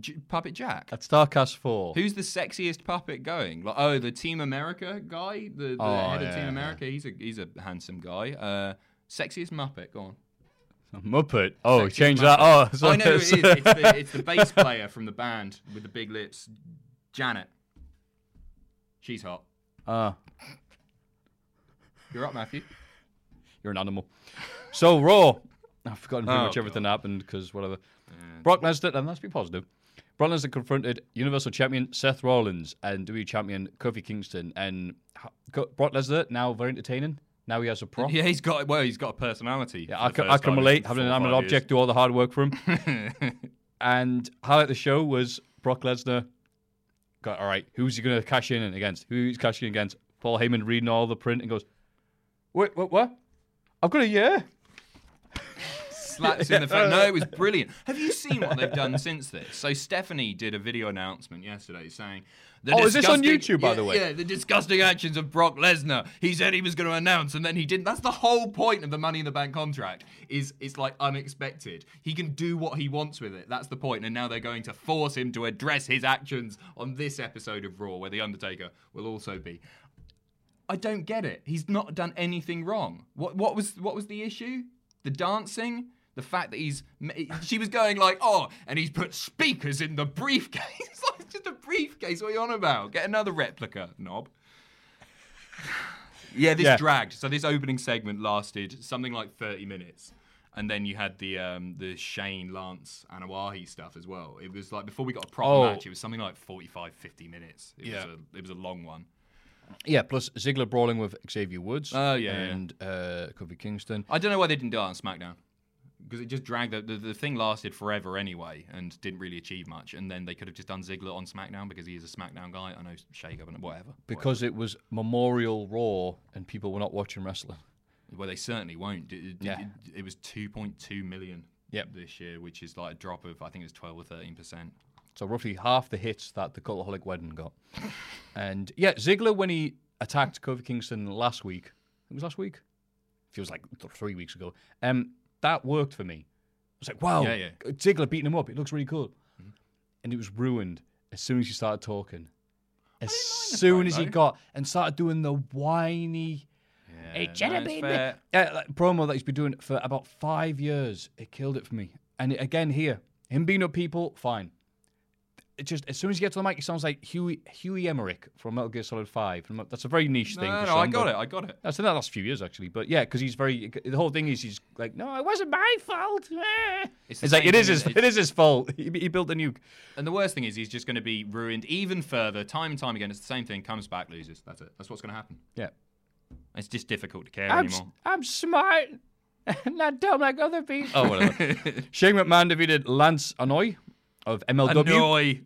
Speaker 3: J- Puppet Jack.
Speaker 2: At Starcast Four.
Speaker 3: Who's the sexiest puppet going? Like, oh, the Team America guy, the, the
Speaker 2: Oh,
Speaker 3: head of
Speaker 2: yeah,
Speaker 3: Team
Speaker 2: yeah.
Speaker 3: America. He's a he's a handsome guy. Uh, sexiest Muppet. Go on.
Speaker 2: Muppet. Oh,
Speaker 3: Sexiest
Speaker 2: change
Speaker 3: Muppet.
Speaker 2: that. Oh, so
Speaker 3: I know who it is. It's the, it's the bass player from the band with the big lips, Janet. She's hot.
Speaker 2: Ah,
Speaker 3: You're up, Matthew.
Speaker 2: you're an animal. So Raw. I've forgotten pretty
Speaker 3: Oh,
Speaker 2: much everything
Speaker 3: God.
Speaker 2: happened because whatever. Brock Lesnar, and let's be positive. Brock Lesnar confronted Universal Champion Seth Rollins and WWE Champion Kofi Kingston, and Brock Lesnar now very entertaining. Now he has a prop.
Speaker 3: Yeah, he's got well, he's got a personality.
Speaker 2: Yeah, I can,
Speaker 3: first
Speaker 2: I can relate. Having an inanimate object do all the hard work for him. and highlight of the show was Brock Lesnar. Got all right. Who's he going to cash in against? Who's cashing against? Paul Heyman reading all the print and goes, "Wait, what? What? I've got a year."
Speaker 3: slaps in the face. No, it was brilliant. Have you seen what they've done since this? So Stephanie did a video announcement yesterday saying.
Speaker 2: Oh, is this on YouTube, by
Speaker 3: yeah,
Speaker 2: the way?
Speaker 3: Yeah, the disgusting actions of Brock Lesnar. He said he was going to announce, and then he didn't. That's the whole point of the Money in the Bank contract. Is it's like unexpected. He can do what he wants with it. That's the point. And now they're going to force him to address his actions on this episode of Raw, where the Undertaker will also be. I don't get it. He's not done anything wrong. What what was what was the issue? The dancing, the fact that he's she was going like, "Oh, and he's put speakers in the briefcase." it's like just a briefcase. What are you on about? Get another replica, knob. yeah, this
Speaker 2: Yeah.
Speaker 3: dragged. So this opening segment lasted something like 30 minutes. And then you had the um, the Shane Lance Anoa'i stuff as well. It was like before we got a proper
Speaker 2: Oh.
Speaker 3: match, it was something like 45, 50 minutes. It
Speaker 2: Yeah.
Speaker 3: was a, it was a long one.
Speaker 2: Yeah. Plus Ziggler brawling with Xavier Woods.
Speaker 3: Oh, yeah, yeah.
Speaker 2: and uh, Kofi Kingston.
Speaker 3: I don't know why they didn't do it on SmackDown because it just dragged. The, the, the thing lasted forever anyway and didn't really achieve much. And then they could have just done Ziggler on SmackDown because he is a SmackDown guy. I know Shea Governor, whatever.
Speaker 2: Because it was Memorial Raw and people were not watching wrestling.
Speaker 3: Well, they certainly won't. It, it,
Speaker 2: Yeah.
Speaker 3: it, it was 2.2 million
Speaker 2: Yep.
Speaker 3: this year, which is like a drop of I think it was 12 or 13 percent.
Speaker 2: So roughly half the hits that the Cultaholic Wedding got. and yeah, Ziggler when he attacked Kofi Kingston last week, it was last week. Feels like three weeks ago. Um, that worked for me. I was like, wow,
Speaker 3: Yeah, yeah.
Speaker 2: Ziggler beating him up. It looks really cool. And it was ruined as soon as he started talking. As soon as he got and started doing the whiny. Hey, should have been there. Like, promo that he's been doing for about five years. It killed it for me. And it- again, here, him beating up people, fine. It just as soon as you get to the mic, he sounds like Huey Huey Emmerich from Metal Gear Solid Five. That's a very niche thing.
Speaker 3: no, no, I got it. I got it.
Speaker 2: That's in the last few years actually, but yeah, because he's very. The whole thing is he's like, no, it wasn't my fault. Eh."
Speaker 3: It's
Speaker 2: It's, like it is his.
Speaker 3: it?
Speaker 2: It is his fault. He, he built the nuke.
Speaker 3: And the worst thing is he's just going to be ruined even further, time and time again. It's the same thing. Comes back, loses. That's it. That's what's going to happen.
Speaker 2: Yeah.
Speaker 3: It's just difficult to care
Speaker 2: I'm,
Speaker 3: anymore.
Speaker 2: I'm smart, not dumb like other people. Oh, whatever. Shane McMahon defeated Lance Anoa'i of MLW.
Speaker 3: Annoy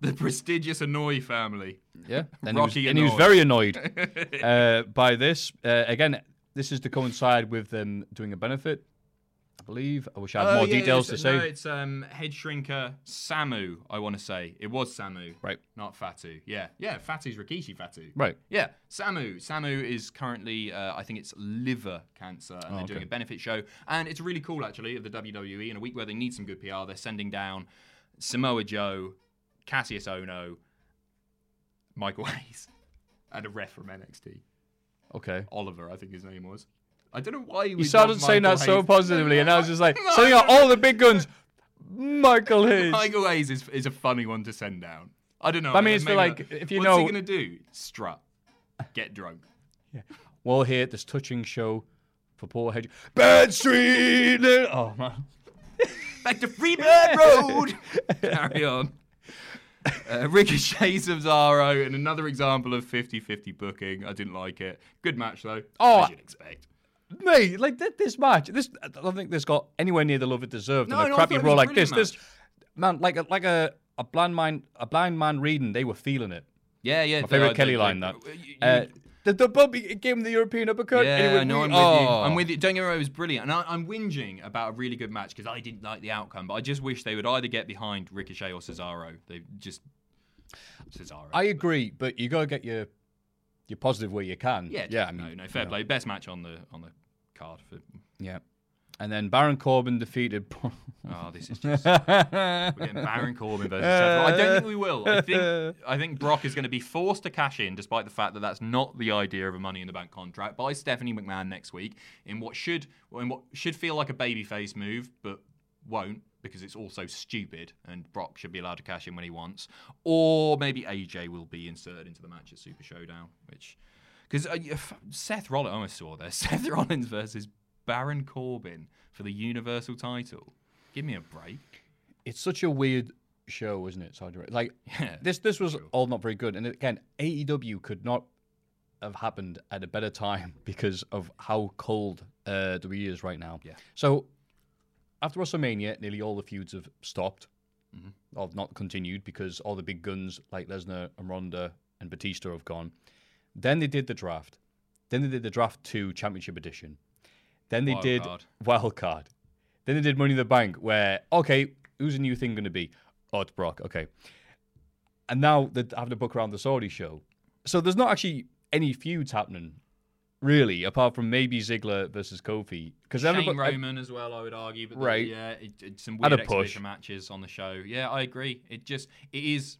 Speaker 3: the prestigious Annoy family.
Speaker 2: Yeah, and,
Speaker 3: Rocky
Speaker 2: he was, and he was very annoyed uh, by this. Uh, again, this is to coincide with them doing a benefit, I believe. I wish I had
Speaker 3: Oh,
Speaker 2: more
Speaker 3: yeah,
Speaker 2: details to say.
Speaker 3: No, it's um, head shrinker Samu. I want to say it was Samu,
Speaker 2: Right.
Speaker 3: Not Fatu. Yeah, yeah. Fatu's Rikishi Fatu.
Speaker 2: Right.
Speaker 3: Yeah, Samu. Samu is currently, uh, I think it's liver cancer, and
Speaker 2: Oh,
Speaker 3: they're doing
Speaker 2: okay.
Speaker 3: a benefit show, and it's really cool actually of the WWE. In a week where they need some good PR, they're sending down Samoa Joe, Cassius Ohno, Michael Hayes, and a ref from NXT.
Speaker 2: Okay.
Speaker 3: Oliver, I think his name was. I don't know why he
Speaker 2: You started saying that so positively, and I was just like, sending out all the big guns. Michael Hayes.
Speaker 3: Michael Hayes is, is a funny one to send down. I don't know.
Speaker 2: I mean, it's like, if you
Speaker 3: what's
Speaker 2: know- What's
Speaker 3: he gonna do? Strut, get drunk. Yeah.
Speaker 2: Well, here, this touching show for Paul Hedge. Bad Street. Oh, man.
Speaker 3: Back to Freebird Road. Carry on. Uh, Ricochet Cesaro, and another example of 50-50 booking. I didn't like it. Good match though.
Speaker 2: Oh,
Speaker 3: as you'd expect.
Speaker 2: Mate, like th- this match, this I don't think this got anywhere near the love it deserved.
Speaker 3: No,
Speaker 2: and a
Speaker 3: no,
Speaker 2: crappy role like this,
Speaker 3: brilliant
Speaker 2: this man, like a like a, a blind man, a blind man reading, they were feeling it.
Speaker 3: Yeah, yeah.
Speaker 2: My favorite Kelly line that.
Speaker 3: you-
Speaker 2: Uh, the the Bobby gave him the European uppercut.
Speaker 3: Yeah, no, I'm
Speaker 2: "We-
Speaker 3: with you.
Speaker 2: oh."
Speaker 3: I'm with you. Don't get me wrong, it was brilliant. And I, I'm whinging about a really good match because I didn't like the outcome, but I just wish they would either get behind Ricochet or Cesaro. They just. Cesaro.
Speaker 2: I agree, but you gotta get your your positive where you can.
Speaker 3: yeah,
Speaker 2: yeah. I
Speaker 3: no,
Speaker 2: mean,
Speaker 3: no, fair
Speaker 2: you
Speaker 3: play. Best match on the on the card. For,
Speaker 2: Yeah, and then Baron Corbin defeated.
Speaker 3: oh, this is just. We're getting Baron Corbin versus Seth. I don't think we will. I think I think Brock is going to be forced to cash in, despite the fact that that's not the idea of a Money in the Bank contract by Stephanie McMahon next week in what should in what should feel like a babyface move, but won't because it's also stupid and Brock should be allowed to cash in when he wants. Or maybe AJ will be inserted into the match at Super Showdown, which because uh, Seth Rollins, I almost saw there. Seth Rollins versus Baron Corbin for the Universal title. Give me a break.
Speaker 2: it's such a weird show, isn't it? Saudi Arabia. Like
Speaker 3: Yeah,
Speaker 2: this, this was all not very good. And again, AEW could not have happened at a better time because of how cold uh, WWE is right now.
Speaker 3: Yeah.
Speaker 2: So after WrestleMania, nearly all the feuds have stopped, or not continued because all the big guns like Lesnar and Ronda and Batista have gone. Then they did the draft. Then they did the draft two Championship Edition. Then they
Speaker 3: Wild
Speaker 2: did
Speaker 3: card.
Speaker 2: Wild Card. Then they did Money in the Bank, where okay, who's the new thing going to be? Oh, it's Brock. Okay. And now they have to book around the Saudi show. So there's not actually any feuds happening, really, apart from maybe Ziggler versus Kofi. Because
Speaker 3: Shane Roman as well, I would argue. But the-
Speaker 2: Right.
Speaker 3: yeah, it, it's some weird
Speaker 2: a
Speaker 3: exhibition matches on the show. Yeah, I agree. It just it is.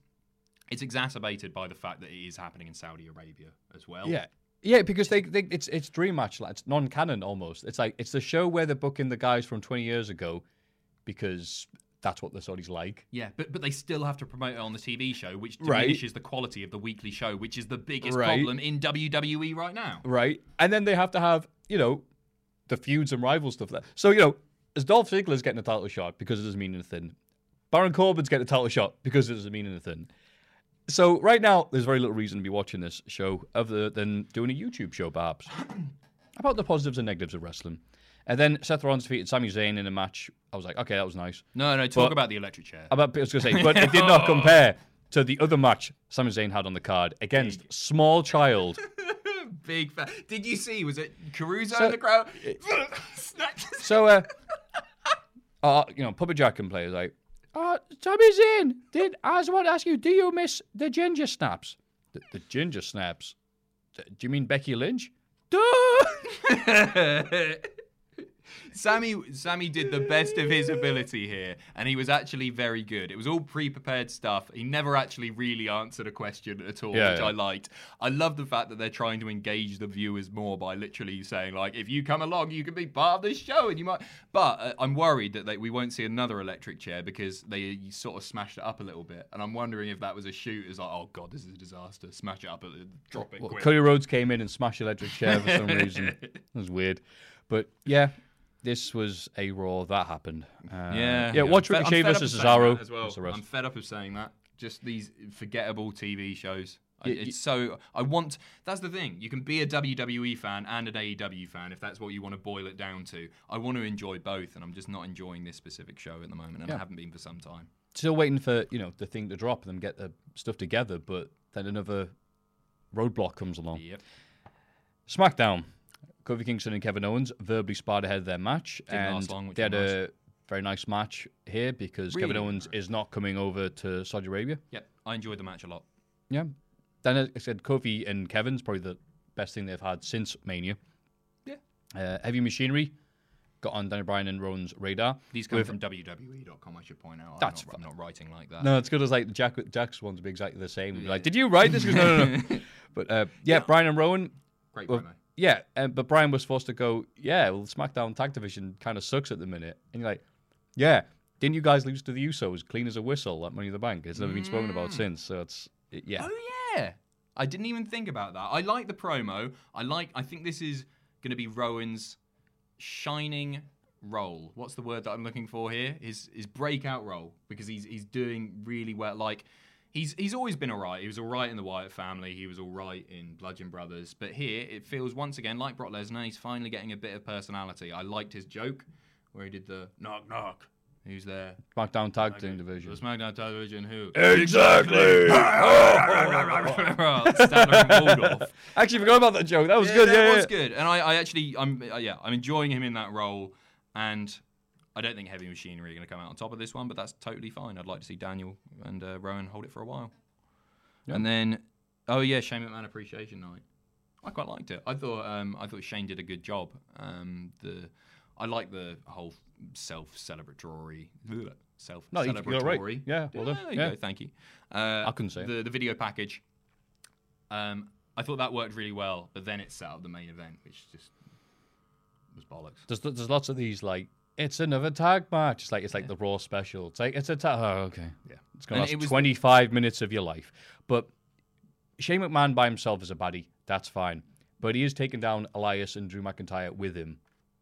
Speaker 3: It's exacerbated by the fact that it is happening in Saudi Arabia as well.
Speaker 2: Yeah. Yeah, because they, they it's it's dream match, like it's non-canon almost. It's like it's the show where they're booking the guys from 20 years ago because that's what the Saudis like.
Speaker 3: Yeah, but but they still have to promote it on the TV show, which
Speaker 2: Right.
Speaker 3: diminishes the quality of the weekly show, which is the biggest
Speaker 2: Right.
Speaker 3: problem in WWE right now.
Speaker 2: Right. And then they have to have, you know, the feuds and rival stuff there. So, you know, as Dolph Ziggler's getting a title shot because it doesn't mean anything. Baron Corbin's getting a title shot because it doesn't mean anything. So right now, there's very little reason to be watching this show other than doing a YouTube show, perhaps. About the positives and negatives of wrestling. And then Seth Rollins defeated Sami Zayn in a match. I was like, okay, that was nice.
Speaker 3: No, no, talk
Speaker 2: But-
Speaker 3: about the electric chair.
Speaker 2: About, I was going to say, but it did not compare to the other match Sami Zayn had on the card against Small Child.
Speaker 3: Big fan. Did you see? Was it Caruso
Speaker 2: So-
Speaker 3: in the crowd? Snatched his-
Speaker 2: So, uh, uh, you know, Puppet Jack can play. Like, uh, Sami Zayn, did I just want to ask you, do you miss the ginger snaps? The, the ginger snaps? Do you mean Becky Lynch? Duh!
Speaker 3: Sami Sami did the best of his ability here, and he was actually very good. It was all pre-prepared stuff. He never actually really answered a question at all,
Speaker 2: Yeah,
Speaker 3: which
Speaker 2: yeah.
Speaker 3: I liked. I love the fact that they're trying to engage the viewers more by literally saying like, "If you come along, you can be part of this show," and you might. But uh, I'm worried that they, we won't see another electric chair because they sort of smashed it up a little bit, and I'm wondering if that was a shoot. Is like, oh god, this is a disaster. Smash it up, drop it
Speaker 2: Well. Cody Rhodes came in and smashed electric chair for some reason. It was weird. But yeah, this was a Raw that happened. Uh,
Speaker 3: Yeah,
Speaker 2: Yeah, watch
Speaker 3: I'm
Speaker 2: Ricochet
Speaker 3: fed- I'm fed
Speaker 2: versus
Speaker 3: up of saying
Speaker 2: Cesaro.
Speaker 3: as well.
Speaker 2: That's the rest.
Speaker 3: I'm fed up of saying that. Just these forgettable TV shows. I-
Speaker 2: Y- y-
Speaker 3: It's so. I want. That's the thing. You can be a WWE fan and an AEW fan if that's what you want to boil it down to. I want to enjoy both, and I'm just not enjoying this specific show at the moment, and I haven't been for some time.
Speaker 2: Still waiting for, you know, the thing to drop and them get the stuff together, but then another roadblock comes along.
Speaker 3: Yep.
Speaker 2: SmackDown. Kofi Kingston and Kevin Owens verbally sparred ahead of their match.
Speaker 3: Didn't
Speaker 2: and
Speaker 3: last long, which
Speaker 2: they had a very nice match here because Kevin Owens is not coming over to Saudi Arabia.
Speaker 3: Yep. I enjoyed the match a lot.
Speaker 2: Yeah. Then as I said Kofi and Kevin's probably the best thing they've had since Mania.
Speaker 3: Yeah.
Speaker 2: Uh, Heavy Machinery got on Daniel Bryan and Rowan's radar.
Speaker 3: These come
Speaker 2: with-
Speaker 3: from WWE.com. I should point out.
Speaker 2: That's
Speaker 3: I'm not, I'm not writing like that.
Speaker 2: No, it's good as like the Jack Jack's ones be exactly the same. Be Like, did you write this? No, no, no. but uh, yeah, Bryan and Rowan.
Speaker 3: Great promo.
Speaker 2: Yeah, um, but Bryan was forced to go. Yeah, well, SmackDown Tag Division kind of sucks at the minute, and you're like, yeah, didn't you guys lose to the Usos clean as a whistle at Money in the Bank? It's never been spoken about since. So it's it- yeah,
Speaker 3: Oh yeah, I didn't even think about that. I like the promo. I like. I think this is going to be Rowan's shining role. What's the word that I'm looking for here? His his breakout role because he's he's doing really well. Like he's he's always been alright. He was alright in the Wyatt family. He was alright in Bludgeon Brothers. But here it feels once again like Brock Lesnar. He's finally getting a bit of personality. I liked his joke where he did the knock knock. Who's there?
Speaker 2: SmackDown Tag Team Division.
Speaker 3: The SmackDown television who?
Speaker 2: Exactly.
Speaker 3: Statler and Waldorf.
Speaker 2: Actually, forgot about that joke. That was
Speaker 3: yeah,
Speaker 2: good.
Speaker 3: That
Speaker 2: yeah,
Speaker 3: was
Speaker 2: yeah.
Speaker 3: good, and I, I actually, I'm, uh, yeah, I'm enjoying him in that role, and I don't think Heavy Machinery are going to come out on top of this one, but that's totally fine. I'd like to see Daniel and uh, Rowan hold it for a while, and then, oh yeah, Shane McMahon Appreciation Night. I quite liked it. I thought, um, I thought Shane did a good job. Um, the, I like the whole self-celebratory, self-celebratory.
Speaker 2: No, you- you're right. Yeah, well done.
Speaker 3: there you
Speaker 2: Yeah.
Speaker 3: go. Thank you. Uh,
Speaker 2: I couldn't say it.
Speaker 3: the the video package. Um, I thought that worked really well, but then it set up the main event, which just was bollocks.
Speaker 2: There's there's lots of these like it's another tag match. It's like it's like the Raw special. It's like it's a tag. Oh, okay.
Speaker 3: Yeah.
Speaker 2: It's gonna last
Speaker 3: was-
Speaker 2: 25 minutes of your life. But Shane McMahon by himself is a baddie. That's fine. But he is taking down Elias and Drew McIntyre with him.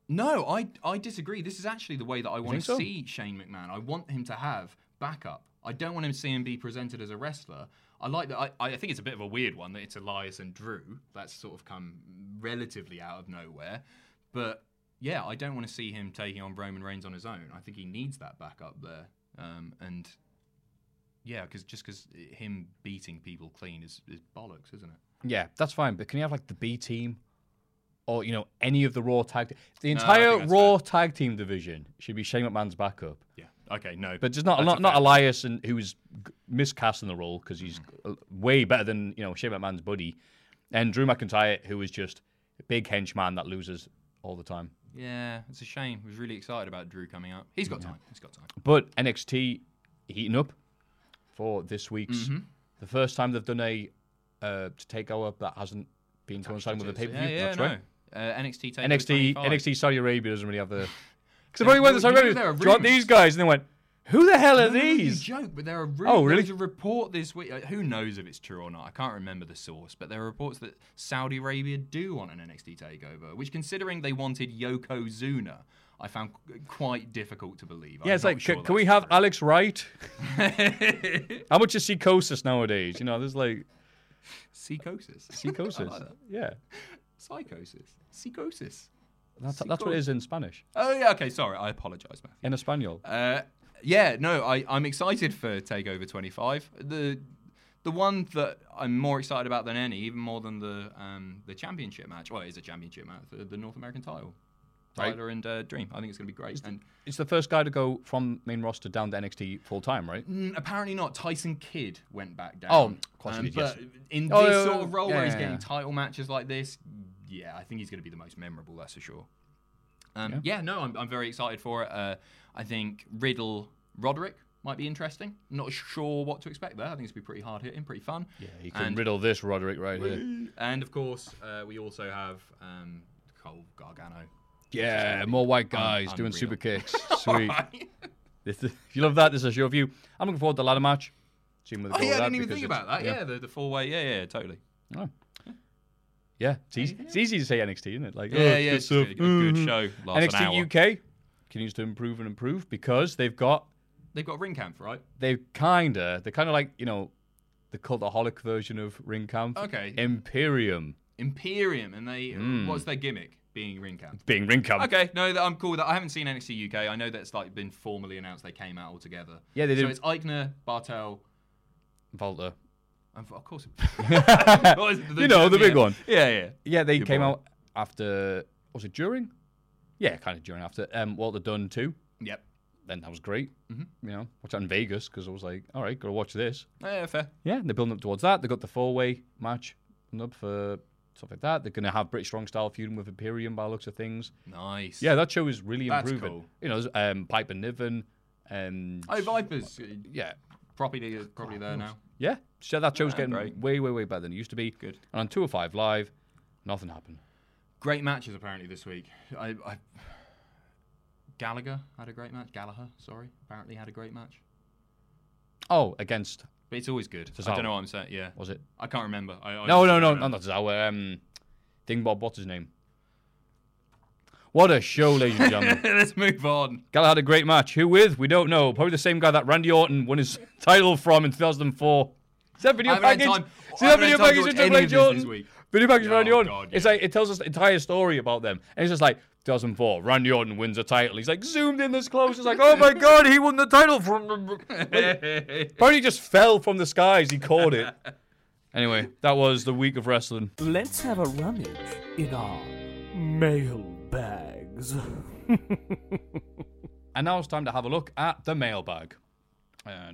Speaker 3: No, I I disagree. This is actually the way that I want to
Speaker 2: so?
Speaker 3: see Shane McMahon. I want him to have backup. I don't want him to see him be presented as a wrestler. I like that. I, I think it's a bit of a weird one that it's Elias and Drew. That's sort of come relatively out of nowhere. But yeah, I don't want to see him taking on Roman Reigns on his own. I think he needs that backup there. Um, and yeah, because just because him beating people clean is, is bollocks, isn't it?
Speaker 2: Yeah, that's fine. But can you have like the B team, or you know any of the Raw tag? The entire
Speaker 3: that's
Speaker 2: Raw tag team division should be Shane McMahon's backup.
Speaker 3: Yeah. Okay. No.
Speaker 2: But just not not, not. Elias and who's g- miscast in the role because he's uh, way better than you know Shane McMahon's buddy, and Drew McIntyre who is just a big henchman that loses all the time.
Speaker 3: Yeah, it's a shame. I was really excited about Drew coming up. He's got time. He's got time.
Speaker 2: But NXT heating up for this week's
Speaker 3: Mm-hmm.
Speaker 2: the first time they've done a uh, takeover that hasn't been coinciding with the pay per view.
Speaker 3: Yeah, yeah,
Speaker 2: That's
Speaker 3: no.
Speaker 2: right.
Speaker 3: Uh, NXT
Speaker 2: NXT NXT Saudi Arabia doesn't really have the because everybody went to Saudi Arabia.
Speaker 3: there are
Speaker 2: Do you want these guys? And they went, "Who the hell are
Speaker 3: No,
Speaker 2: these?"
Speaker 3: joke, but there are rumors.
Speaker 2: Oh, really?
Speaker 3: There's a report this week. uh, Who knows if it's true or not? I can't remember the source, but there are reports that Saudi Arabia do want an NXT takeover, which, considering they wanted Yokozuna, I found qu- quite difficult to believe.
Speaker 2: Yeah,
Speaker 3: I'm
Speaker 2: it's like,
Speaker 3: sure
Speaker 2: can, can we have
Speaker 3: true.
Speaker 2: Alex Wright? How much is psychosis nowadays? You know, there's like
Speaker 3: psychosis?
Speaker 2: psychosis.
Speaker 3: Like
Speaker 2: yeah,
Speaker 3: Psychosis. Psychosis.
Speaker 2: that's, that's what it is in Spanish.
Speaker 3: Oh yeah. Okay. Sorry. I apologise, Matthew.
Speaker 2: In Espanol.
Speaker 3: Uh, yeah, no, I, I'm excited for Takeover 25. The the one that I'm more excited about than any, even more than the um, the championship match. Well, it is a championship match, the, the North American title.
Speaker 2: Right.
Speaker 3: Tyler and uh, Dream. I think it's going to be great. And
Speaker 2: It's the first guy to go from main roster down to NXT full time, right?
Speaker 3: mm, apparently not. Tyson Kidd went back down.
Speaker 2: Oh, of course
Speaker 3: Um,
Speaker 2: did,
Speaker 3: But
Speaker 2: yes.
Speaker 3: in
Speaker 2: Oh,
Speaker 3: this
Speaker 2: yeah,
Speaker 3: sort of role
Speaker 2: yeah,
Speaker 3: where he's
Speaker 2: yeah,
Speaker 3: getting
Speaker 2: yeah.
Speaker 3: title matches like this, yeah, I think he's going to be the most memorable. That's for sure. Um, yeah. no, I'm, I'm very excited for it. Uh, I think Riddle Roderick might be interesting. Not sure what to expect there. I think it's going to be pretty hard hitting, pretty fun.
Speaker 2: Yeah, he can
Speaker 3: and,
Speaker 2: riddle this Roderick right here.
Speaker 3: and of course, uh, we also have um, Cole Gargano.
Speaker 2: Yeah, more white guys
Speaker 3: Un-
Speaker 2: doing super kicks. Sweet. If you love that, this is a show for you. I'm looking forward to the ladder match. Seeing where they
Speaker 3: Oh yeah, I didn't even think about that. Yeah, the, the four way. Yeah, yeah, totally.
Speaker 2: Oh. Yeah, it's easy, it's easy to say NXT, isn't it? Like,
Speaker 3: Yeah,
Speaker 2: oh,
Speaker 3: yeah,
Speaker 2: good
Speaker 3: it's
Speaker 2: stuff.
Speaker 3: a good
Speaker 2: Mhm.
Speaker 3: show.
Speaker 2: NXT. UK continues to improve and improve because they've got
Speaker 3: They've got Ringkampf, right?
Speaker 2: they've kinda they're kind of like you know the cultaholic version of Ringkampf.
Speaker 3: Okay.
Speaker 2: Imperium
Speaker 3: Imperium, and they
Speaker 2: Hmm.
Speaker 3: what's their gimmick? Being Ringkampf.
Speaker 2: being Ringkampf.
Speaker 3: Okay, no, that- I'm cool with that. I haven't seen NXT UK. I know that's like been formally announced. They came out all together.
Speaker 2: Yeah, they did.
Speaker 3: So it's Aichner, Barthel,
Speaker 2: Volta.
Speaker 3: And of course. It,
Speaker 2: You know, the big
Speaker 3: yeah.
Speaker 2: one.
Speaker 3: Yeah, yeah.
Speaker 2: Yeah, they
Speaker 3: Good
Speaker 2: came
Speaker 3: boy.
Speaker 2: out after was it during? Yeah, kind of during after um, Walter Dunne too.
Speaker 3: Yep.
Speaker 2: Then that was great.
Speaker 3: Mm-hmm.
Speaker 2: You know, watch that in Vegas because I was like, all right, gotta watch this.
Speaker 3: Yeah, fair.
Speaker 2: Yeah, they're building up towards that. They got the four way match up for stuff like that. They're gonna have British Strong Style feuding with Imperium by the looks of things.
Speaker 3: Nice.
Speaker 2: Yeah, that show is really
Speaker 3: That's
Speaker 2: improving.
Speaker 3: cool.
Speaker 2: You know, um, Piper Niven, and
Speaker 3: Oh, Vipers. uh,
Speaker 2: yeah,
Speaker 3: Properly, probably there now.
Speaker 2: Yeah. So that show's
Speaker 3: Yeah,
Speaker 2: getting
Speaker 3: great.
Speaker 2: way, way, way better than it used to be.
Speaker 3: Good.
Speaker 2: And on 205 Live, nothing happened.
Speaker 3: Great matches apparently this week. I, I Gallagher had a great match. Gallagher, sorry, apparently had a great match.
Speaker 2: Oh, against
Speaker 3: But it's always good. I don't know what I'm saying. Yeah,
Speaker 2: was it?
Speaker 3: I can't remember. I, I
Speaker 2: No, no, no, no, not Zawa. Um, Ding Bob, what's his name? What a show, ladies and gentlemen.
Speaker 3: Let's move on.
Speaker 2: Gallagher had a great match. Who with? We don't know. Probably the same guy that Randy Orton won his title from in 2004. Is that video
Speaker 3: I haven't had
Speaker 2: package?
Speaker 3: time-
Speaker 2: See that video
Speaker 3: had time to
Speaker 2: package
Speaker 3: watch
Speaker 2: in Triple H
Speaker 3: of this
Speaker 2: Jordan?
Speaker 3: this week.
Speaker 2: Video package of
Speaker 3: Oh,
Speaker 2: Randy Orton.
Speaker 3: God,
Speaker 2: It's like it tells us the entire story about them, and it's just like 2004. Randy Orton wins a title. He's like zoomed in this close. It's like, oh my god, he won the title from. Apparently, just fell from the skies. He caught it. Anyway, that was the week of wrestling.
Speaker 1: Let's have a rummage in our mail bags.
Speaker 2: And now it's time to have a look at the mailbag. Uh,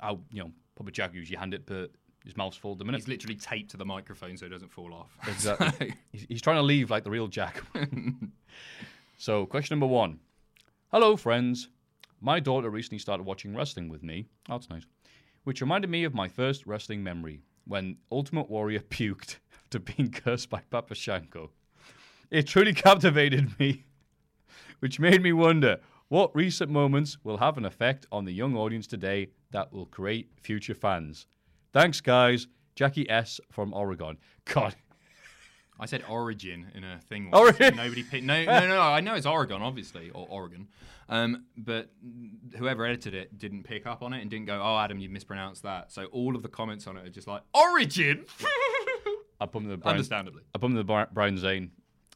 Speaker 2: I'll, you know, Papa Jack usually hand it, but his mouth's full at the minute.
Speaker 3: He's literally taped to the microphone so it doesn't fall off.
Speaker 2: Exactly. he's, he's trying to leave like the real Jack. so, question number one. Hello, friends. My daughter recently started watching wrestling with me. Oh, that's nice. Which reminded me of my first wrestling memory when Ultimate Warrior puked after being cursed by Papa Shango. It truly captivated me, which made me wonder what recent moments will have an effect on the young audience today that will create future fans. Thanks, guys. Jackie S. from Oregon. God,
Speaker 3: I said Origin in a thing.
Speaker 2: Oregon.
Speaker 3: Once. Nobody picked. No, no, no. I know it's Oregon, obviously, or Oregon. Um, but whoever edited it didn't pick up on it and didn't go, "Oh, Adam, you mispronounced that." So all of the comments on it are just like Origin.
Speaker 2: I bumped into Brian,
Speaker 3: Understandably.
Speaker 2: I into Bri- Brian Zane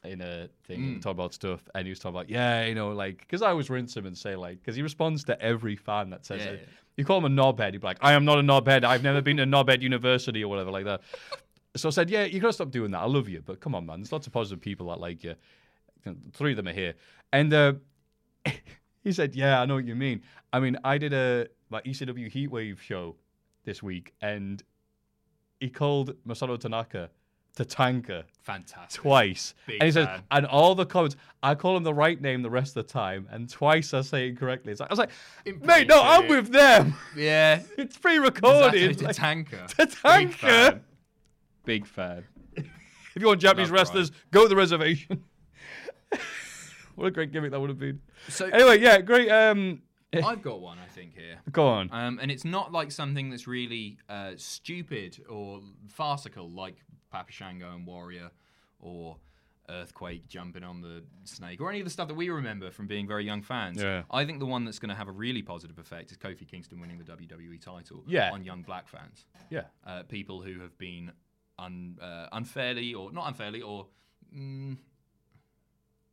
Speaker 2: in a thing, talk about stuff, and he was talking about, yeah, you know, like, because I always rinse him and say, like, because he responds to every fan that says
Speaker 3: Yeah,
Speaker 2: it.
Speaker 3: yeah.
Speaker 2: You call him a knobhead, he'd be like, I am not a knobhead. I've never been to knobhead university or whatever like that. So I said, yeah, you gotta stop doing that. I love you, but come on, man. There's lots of positive people that like you. Three of them are here, and uh, he said, yeah, I know what you mean. I mean, I did a my ECW Heatwave show this week, and he called Masato Tanaka Tatanka
Speaker 3: Fantastic.
Speaker 2: twice.
Speaker 3: Big
Speaker 2: and he says,
Speaker 3: fan.
Speaker 2: and all the comments, I call him the right name the rest of the time, and twice I say it correctly. It's like, I was like, mate, no, I'm with them.
Speaker 3: Yeah.
Speaker 2: It's pre-recorded.
Speaker 3: It's
Speaker 2: Like,
Speaker 3: Tatanka.
Speaker 2: Tatanka.
Speaker 3: Big fan.
Speaker 2: Big fan. if you want Japanese
Speaker 3: Love
Speaker 2: wrestlers, go to the reservation. what a great gimmick that would have been.
Speaker 3: So-
Speaker 2: anyway, yeah, great. Um,
Speaker 3: I've got one, I think, here.
Speaker 2: go on.
Speaker 3: Um, and it's not like something that's really uh, stupid or farcical, like Papa Shango and Warrior, or Earthquake jumping on the snake, or any of the stuff that we remember from being very young fans.
Speaker 2: Yeah.
Speaker 3: I think the one that's going to have a really positive effect is Kofi Kingston winning the WWE title
Speaker 2: Yeah.
Speaker 3: on young black fans.
Speaker 2: yeah.
Speaker 3: Uh, people who have been un, uh, unfairly, or not unfairly, or mm,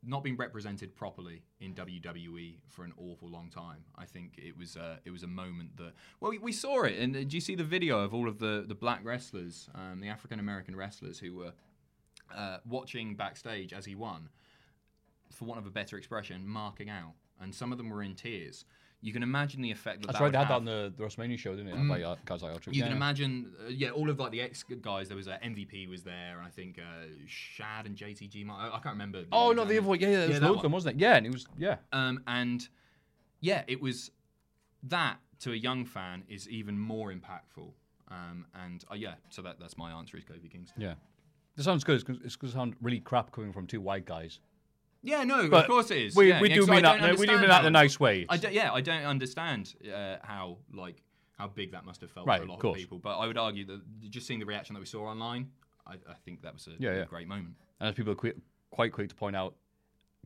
Speaker 3: not been represented properly in WWE for an awful long time. I think it was uh, it was a moment that well we, we saw it. And uh, do you see the video of all of the the black wrestlers, um, the African American wrestlers who were uh, watching backstage as he won? For want of a better expression, marking out, and some of them were in tears. You can imagine the effect that
Speaker 2: right. They had that on the, the WrestleMania show, didn't it? Like, uh, guys like Ultra.
Speaker 3: You
Speaker 2: yeah,
Speaker 3: can imagine, uh, yeah, all of like the ex guys. There was uh, MVP was there, and I think uh, Shad and JTG. I, I can't remember.
Speaker 2: Oh no, the other one. Yeah, yeah, there was loads of them, wasn't it? Yeah, and it was yeah.
Speaker 3: Um, and yeah, it was that to a young fan is even more impactful. Um, and uh, yeah, so that that's my answer is Kofi Kingston.
Speaker 2: Yeah. This sounds good. It's going to sound really crap coming from two white guys.
Speaker 3: Yeah, no,
Speaker 2: But
Speaker 3: of course it is.
Speaker 2: we-
Speaker 3: yeah,
Speaker 2: we
Speaker 3: yeah,
Speaker 2: do mean that-
Speaker 3: don't
Speaker 2: we do mean that in a nice way.
Speaker 3: I don't- yeah, I don't understand uh, how like how big that must have felt
Speaker 2: Right,
Speaker 3: for a lot of,
Speaker 2: course.
Speaker 3: people. But I would argue that just seeing the reaction that we saw online, I, I think that was a,
Speaker 2: Yeah, yeah.
Speaker 3: great moment.
Speaker 2: And as people are quick, quite quick to point out,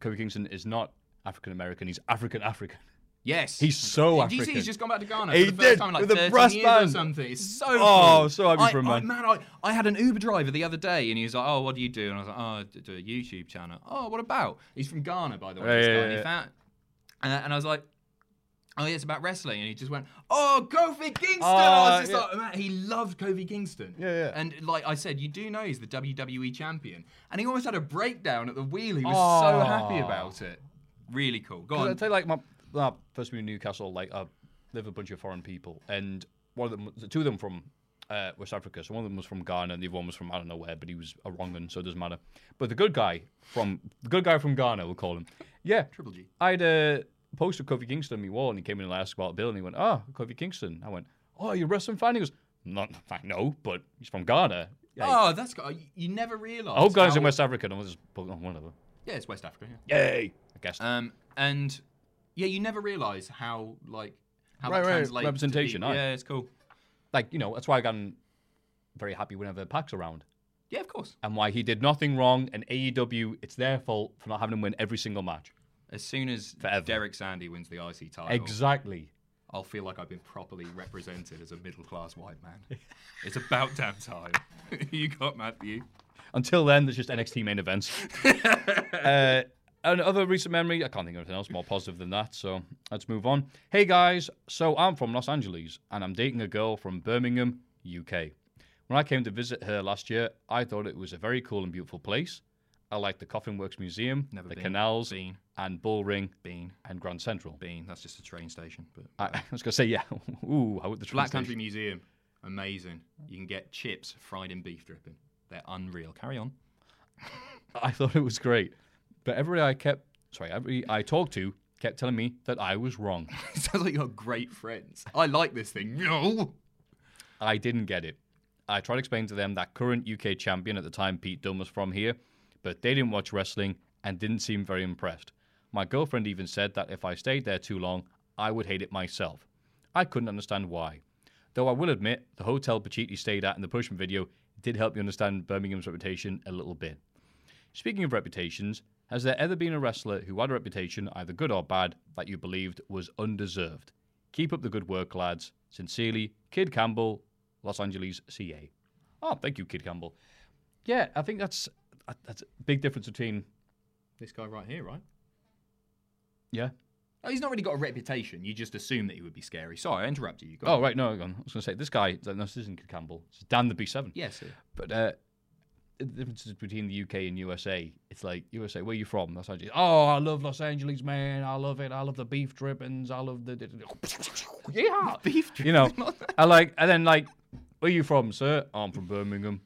Speaker 2: Kofi Kingston is not African American. He's African African.
Speaker 3: Yes,
Speaker 2: He's so
Speaker 3: Did you see he's just gone back to Ghana
Speaker 2: He
Speaker 3: for the
Speaker 2: did,
Speaker 3: first time in like
Speaker 2: with the
Speaker 3: 13
Speaker 2: brass
Speaker 3: years or something. It's so
Speaker 2: Oh,
Speaker 3: cool.
Speaker 2: so happy
Speaker 3: I,
Speaker 2: for him,
Speaker 3: I-
Speaker 2: man.
Speaker 3: man, I, I had an Uber driver the other day, and he was like, "Oh, what do you do?" And I was like, "Oh, I do a YouTube channel." Oh, what about? He's from Ghana, by the way.
Speaker 2: Yeah, yeah,
Speaker 3: And,
Speaker 2: yeah.
Speaker 3: found, and, and I was like. Oh, yeah, it's about wrestling, and he just went, "Oh, Kofi Kingston!" I
Speaker 2: Oh,
Speaker 3: was ah, just
Speaker 2: yeah.
Speaker 3: like, man, he loved Kofi Kingston.
Speaker 2: Yeah, yeah.
Speaker 3: And like I said, you do know he's the WWE champion, and he almost had a breakdown at the wheel. He was
Speaker 2: Oh.
Speaker 3: so ah. happy about it. Really cool. Go
Speaker 2: I
Speaker 3: on.
Speaker 2: tell you, like my, my first move in Newcastle, like I live with a bunch of foreign people, and one of them, the two of them from uh, West Africa. So one of them was from Ghana, and the other one was from I don't know where, but he was a wrong one, so it doesn't matter. But the good guy from the good guy from Ghana, we'll call him. Yeah,
Speaker 3: Triple G.
Speaker 2: I had a uh, of Kofi Kingston on my wall, and he came in and asked about Bill, and he went, "Oh, Kofi Kingston." I went, "Oh, you're a wrestling fan?" He goes, "Not, no, but he's from Ghana." Yeah,
Speaker 3: Oh, that's got. You never realise.
Speaker 2: I guys in West Africa. No, just oh, whatever.
Speaker 3: Yeah, it's West Africa. Yeah.
Speaker 2: Yay! I guess.
Speaker 3: Um, and yeah, you never realise how like how
Speaker 2: Right,
Speaker 3: that
Speaker 2: right,
Speaker 3: translates to
Speaker 2: representation,
Speaker 3: people.
Speaker 2: aye.
Speaker 3: Yeah, it's cool.
Speaker 2: like you know, that's why I'm very happy whenever Pac's around.
Speaker 3: Yeah, of course.
Speaker 2: and why he did nothing wrong. And AEW, it's their fault for not having him win every single match.
Speaker 3: As soon as
Speaker 2: Forever.
Speaker 3: Derek Sandy wins the IC title,
Speaker 2: Exactly.
Speaker 3: I'll feel like I've been properly represented as a middle class white man. it's about damn time. you got Matthew.
Speaker 2: Until then, there's just NXT main events. uh, and other recent memory, I can't think of anything else more positive than that. So let's move on. Hey guys, so I'm from Los Angeles and I'm dating a girl from Birmingham, UK. When I came to visit her last year, I thought it was a very cool and beautiful place. I liked the Coffin Works Museum,
Speaker 3: Never
Speaker 2: the
Speaker 3: been.
Speaker 2: canals,
Speaker 3: Been.
Speaker 2: and Bullring,
Speaker 3: Bean.
Speaker 2: and Grand Central.
Speaker 3: Bean. That's just a train station. But
Speaker 2: I, I was going to say, yeah. Ooh, would the
Speaker 3: Black Country
Speaker 2: station-
Speaker 3: Museum, amazing. You can get chips fried in beef dripping. They're unreal. Carry on.
Speaker 2: I thought it was great. But every I kept, sorry, every I talked to kept telling me that I was wrong.
Speaker 3: Sounds like you're great friends. I like this thing. No.
Speaker 2: I didn't get it. I tried to explain to them that current UK champion at the time, Pete Dunne, was from here, but they didn't watch wrestling and didn't seem very impressed. My girlfriend even said that if I stayed there too long, I would hate it myself. I couldn't understand why. Though I will admit, the hotel Pacitti stayed at in the Pushman video did help me understand Birmingham's reputation a little bit. Speaking of reputations, has there ever been a wrestler who had a reputation, either good or bad, that you believed was undeserved? Keep up the good work, lads. Sincerely, Kid Campbell, Los Angeles, CA. Oh, thank you, Kid Campbell. Yeah, I think that's that's a big difference between
Speaker 3: This guy right here, right?
Speaker 2: yeah.
Speaker 3: Oh, he's not really got a reputation. You just assume that he would be scary. Sorry, I interrupted you. Go
Speaker 2: Oh
Speaker 3: on.
Speaker 2: right, no. I was going to say this guy. No, this isn't Kid Campbell. It's Dan the B7.
Speaker 3: Yes. sir.
Speaker 2: But uh, the differences between the UK and USA, it's like USA. Where are you from? Los Angeles. Oh, I love Los Angeles, man. I love it. I love the beef drippings. I love the, yeah,
Speaker 3: Beef
Speaker 2: You know, I like. And then like, where are you from, sir? I'm from Birmingham.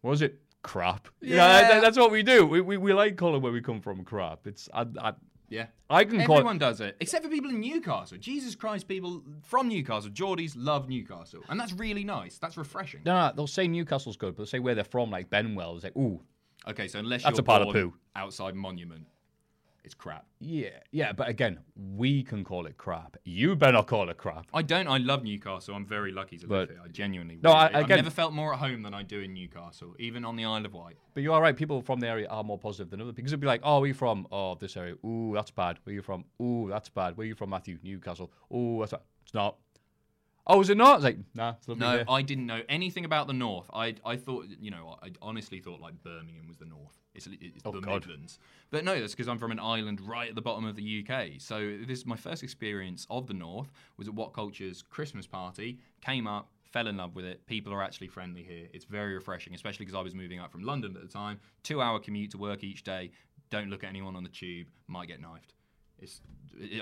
Speaker 2: What was it? Crap. Yeah,
Speaker 3: Yeah.
Speaker 2: that's what we do. We, we, we like calling where we come from crap. It's I I,
Speaker 3: Yeah.
Speaker 2: I can call.
Speaker 3: Everyone does it, except for people in Newcastle. Jesus Christ, people from Newcastle, Geordies love Newcastle, and that's really nice. That's refreshing.
Speaker 2: No, no, they'll say Newcastle's good, but they'll say where they're from, like Benwell. It's like, ooh,
Speaker 3: Okay, so unless
Speaker 2: That's
Speaker 3: you're
Speaker 2: a pile of poo.
Speaker 3: outside Monument, it's crap.
Speaker 2: yeah, yeah. But again, we can call it crap. You better not call it crap.
Speaker 3: I don't. I love Newcastle. I'm very lucky to live
Speaker 2: But-
Speaker 3: here. I genuinely.
Speaker 2: No, I-
Speaker 3: I've never felt more at home than I do in Newcastle, even on the Isle of Wight.
Speaker 2: But you are right. People from the area are more positive than other because it'd be like, oh, where you from? Oh, this area. Ooh, that's bad. Where you from? Ooh, that's bad. Where you from, Matthew? Newcastle. Ooh, that's bad. It's not. Oh, is it not? It's like, nah, it's
Speaker 3: No,
Speaker 2: here.
Speaker 3: I didn't know anything about the North. I I thought, you know, I honestly thought like Birmingham was the North. It's, it's
Speaker 2: Oh,
Speaker 3: the
Speaker 2: God.
Speaker 3: Midlands. But no, that's because I'm from an island right at the bottom of the UK. So this is my first experience of the North was at What Culture's Christmas party. Came up, fell in love with it. People are actually friendly here. It's very refreshing, especially because I was moving up from London at the time. Two hour commute to work each day. Don't look at anyone on the tube. Might get knifed. It's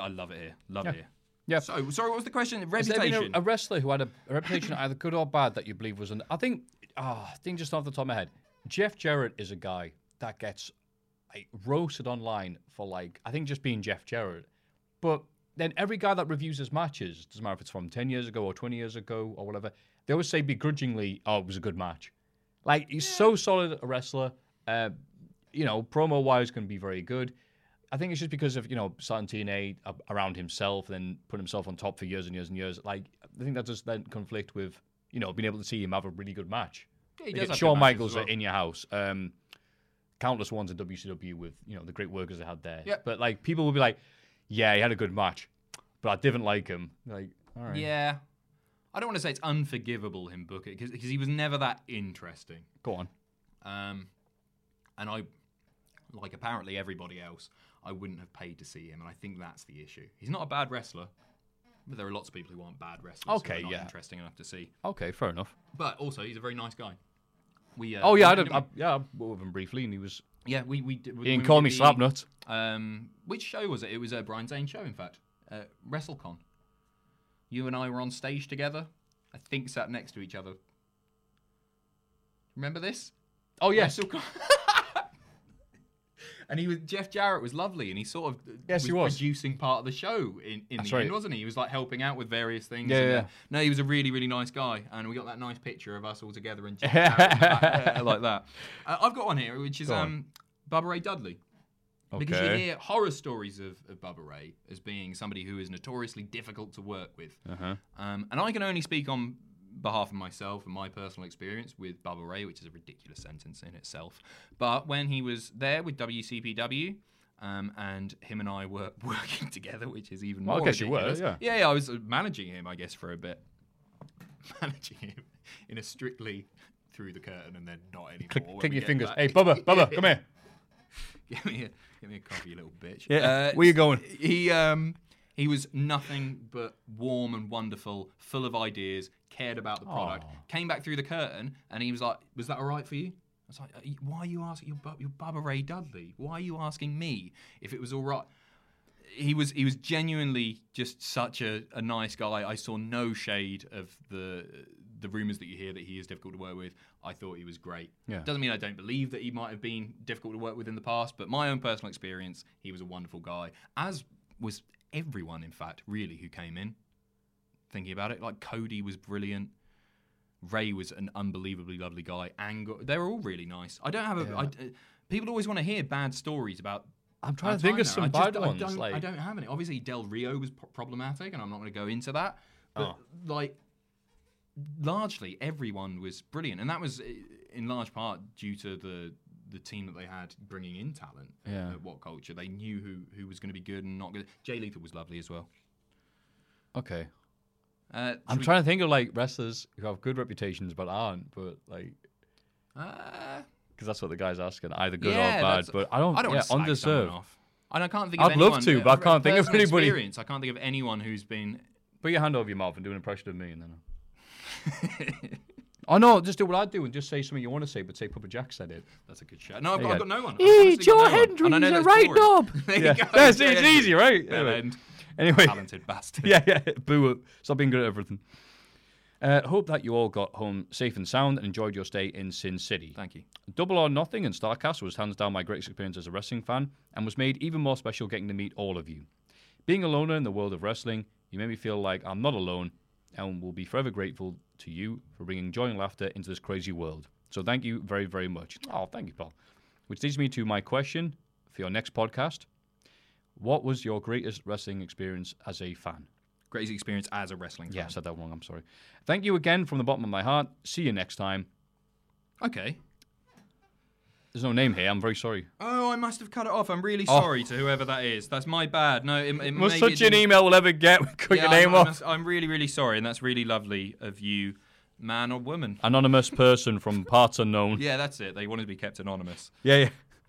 Speaker 3: I love it here. Love it here.
Speaker 2: Yeah.
Speaker 3: So sorry, what was the question?
Speaker 2: Has there been
Speaker 3: Reputation.
Speaker 2: a, a wrestler who had a, a reputation either good or bad that you believe was an? I think, ah, I think just off the top of my head, Jeff Jarrett is a guy that gets like roasted online for like I think just being Jeff Jarrett, but then every guy that reviews his matches, doesn't matter if it's from ten years ago or twenty years ago or whatever, they always say begrudgingly, "Oh, it was a good match." Like he's so solid a wrestler. Uh, you know, promo wise, can be very good. I think it's just because of you know TNA around himself, then put himself on top for years and years and years. Like I think that does then conflict with you know being able to see him have a really good match.
Speaker 3: Yeah, he does
Speaker 2: Shawn Michaels
Speaker 3: well.
Speaker 2: in your house. Um, countless ones in WCW with you know the great workers they had there.
Speaker 3: Yeah.
Speaker 2: But like people will be like, yeah, he had a good match, but I didn't like him. Like, all right,
Speaker 3: Yeah. I don't want to say it's unforgivable him book it because he was never that interesting.
Speaker 2: go on.
Speaker 3: Um, and I, like apparently everybody else, I wouldn't have paid to see him, and I think that's the issue. He's not a bad wrestler, but there are lots of people who aren't bad wrestlers. who
Speaker 2: Okay,
Speaker 3: are not
Speaker 2: yeah.
Speaker 3: interesting enough to see.
Speaker 2: Okay, fair enough.
Speaker 3: But also, he's a very nice guy. We. Uh,
Speaker 2: Oh yeah, I,
Speaker 3: didn't
Speaker 2: I, yeah, I worked with him briefly, and he was.
Speaker 3: yeah, we we did.
Speaker 2: He
Speaker 3: when
Speaker 2: didn't
Speaker 3: we
Speaker 2: call
Speaker 3: did
Speaker 2: me Slapnut.
Speaker 3: Um, which show was it? It was a Brian Zane show, in fact. Uh, WrestleCon. You and I were on stage together. I think sat next to each other. Remember this?
Speaker 2: Oh yes,
Speaker 3: WrestleCon. and he was Jeff Jarrett was lovely, and he sort of uh,
Speaker 2: Yes, he was.
Speaker 3: producing part of the show in, in
Speaker 2: That's
Speaker 3: the end,
Speaker 2: right.
Speaker 3: wasn't he? He was like helping out with various things.
Speaker 2: Yeah,
Speaker 3: and, uh,
Speaker 2: yeah.
Speaker 3: no, he was a really really nice guy, and we got that nice picture of us all together and Jeff Jarrett, uh, like that. Uh, I've got one here, which is
Speaker 2: Go on.
Speaker 3: um, Bubba Ray Dudley. Because you hear horror stories of, of Bubba Ray as being somebody who is notoriously difficult to work with.
Speaker 2: Uh-huh.
Speaker 3: Um, and I can only speak on behalf of myself and my personal experience with Bubba Ray, which is a ridiculous sentence in itself. But when he was there with WCPW, um, and him and I were working together, which is even
Speaker 2: Well, I
Speaker 3: more
Speaker 2: guess you were, yeah.
Speaker 3: yeah, yeah, I was uh, managing him, I guess, for a bit. managing him in a strictly through the curtain and then not anymore.
Speaker 2: Click, click your fingers.
Speaker 3: back.
Speaker 2: Hey, Bubba, Bubba, come here.
Speaker 3: give me a give me a coffee, you little bitch.
Speaker 2: Yeah, where you going?
Speaker 3: He um he was nothing but warm and wonderful, full of ideas, cared about the product. Came back through the curtain and he was like, "Was that all right for you?" I was like, "Are you- "Why are you asking? You're, Bu- you're Bubba Ray Dudley. Why are you asking me if it was all right?" He was he was genuinely just such a, a nice guy. I saw no shade of the the rumors that you hear that he is difficult to work with. I thought he was great.
Speaker 2: Yeah.
Speaker 3: Doesn't mean I don't believe that he might have been difficult to work with in the past, but my own personal experience, he was a wonderful guy. As was everyone, in fact, really, who came in. Thinking about it, like Cody was brilliant. Ray was an unbelievably lovely guy. Angle, they were all really nice. I don't have a. I- uh, people always want to hear bad stories about.
Speaker 2: I'm trying to think of
Speaker 3: there.
Speaker 2: some
Speaker 3: I just-
Speaker 2: bad
Speaker 3: I
Speaker 2: ones,
Speaker 3: don't, I don't have any. Obviously, Del Rio was pro- problematic, and I'm not going to go into that. But
Speaker 2: Oh.
Speaker 3: like, largely everyone was brilliant, and that was uh, in large part due to the the team that they had bringing in talent.
Speaker 2: Yeah.
Speaker 3: At What Culture, they knew who who was going to be good and not good. Jay Lethal was lovely as well.
Speaker 2: Okay.
Speaker 3: Uh,
Speaker 2: I'm
Speaker 3: we-
Speaker 2: trying to think of like wrestlers who have good reputations but aren't, but like
Speaker 3: Uh,
Speaker 2: because that's what the guy's asking, either good
Speaker 3: yeah,
Speaker 2: or bad. But I don't.
Speaker 3: I don't
Speaker 2: yeah,
Speaker 3: want to slag
Speaker 2: undeserved.
Speaker 3: off. And I can't think
Speaker 2: I'd
Speaker 3: of
Speaker 2: love
Speaker 3: anyone.
Speaker 2: to, but I can't think of anybody.
Speaker 3: Experience, I can't think of anyone who's been.
Speaker 2: Put your hand over your mouth and do an impression of me, and then. oh no! Just do what I do and just say something you want to say, but say Papa Jack said it.
Speaker 3: That's a good shot. No, I've
Speaker 2: There
Speaker 3: got, I've got no one. I've
Speaker 2: Hey, Joe
Speaker 3: no one.
Speaker 2: Hendry,
Speaker 3: And
Speaker 2: he's a right
Speaker 3: boring.
Speaker 2: knob.
Speaker 3: There
Speaker 2: Yeah.
Speaker 3: you go.
Speaker 2: That's- it's easy, right?
Speaker 3: Bell
Speaker 2: Anyway.
Speaker 3: end.
Speaker 2: Anyway.
Speaker 3: Talented bastard.
Speaker 2: Yeah, yeah. Boo it. Stop being good at everything. Uh, hope that you all got home safe and sound and enjoyed your stay in Sin City.
Speaker 3: Thank you.
Speaker 2: Double or Nothing and Starcast was hands down my greatest experience as a wrestling fan and was made even more special getting to meet all of you. Being a loner in the world of wrestling, you made me feel like I'm not alone and we will be forever grateful to you for bringing joy and laughter into this crazy world. So thank you very, very much. Oh, thank you, Paul. Which leads me to my question for your next podcast. What was your greatest wrestling experience as a fan?
Speaker 3: Greatest experience as a wrestling fan.
Speaker 2: Yeah, I said that wrong. I'm sorry. Thank you again from the bottom of my heart. See you next time.
Speaker 3: Okay.
Speaker 2: There's no name here. I'm very sorry.
Speaker 3: Oh, I must have cut it off. I'm really
Speaker 2: Oh.
Speaker 3: sorry to whoever that is. That's my bad. No, it, it maybe it
Speaker 2: such an
Speaker 3: didn't-
Speaker 2: email we'll ever get. We cut
Speaker 3: Yeah,
Speaker 2: your name
Speaker 3: I'm,
Speaker 2: off.
Speaker 3: I'm, I'm really, really sorry, and that's really lovely of you, man or woman.
Speaker 2: Anonymous person from parts unknown.
Speaker 3: Yeah, that's it. They wanted to be kept anonymous.
Speaker 2: Yeah, yeah.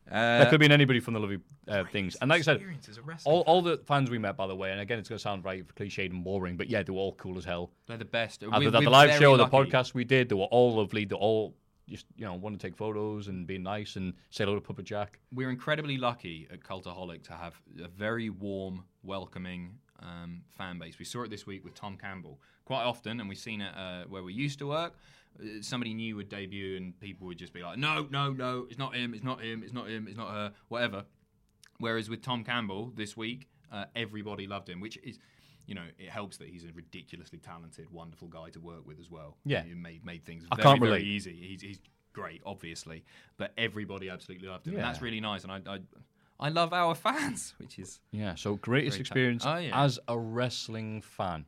Speaker 3: Uh,
Speaker 2: that could have been anybody from the lovely uh, things. And like I said,
Speaker 3: experience as a wrestling
Speaker 2: all, all the fans we met, by the way, and again, it's going to sound very cliched and boring, but yeah, they were all cool as hell.
Speaker 3: They're the best.
Speaker 2: Either that the live show, the podcast we did, they were all lovely. They all just, you know, want to take photos and be nice and say hello to Papa Jack.
Speaker 3: We're incredibly lucky at Cultaholic to have a very warm, welcoming um, fan base. We saw it this week with Tom Campbell quite often, and we've seen it uh, where we used to work. Uh, Somebody new would debut, and people would just be like, "No, no, no, it's not him. It's not him. It's not him. It's not her. Whatever." Whereas with Tom Campbell this week, uh, everybody loved him, which is, you know, it helps that he's a ridiculously talented, wonderful guy to work with as well.
Speaker 2: Yeah.
Speaker 3: He made made things
Speaker 2: I
Speaker 3: very,
Speaker 2: can't
Speaker 3: very easy. He's, he's great, obviously, but everybody absolutely loved him, and that's really nice. And I, I, I love our fans, which is
Speaker 2: Yeah, so greatest
Speaker 3: Great
Speaker 2: experience.
Speaker 3: Oh, yeah.
Speaker 2: as a wrestling fan.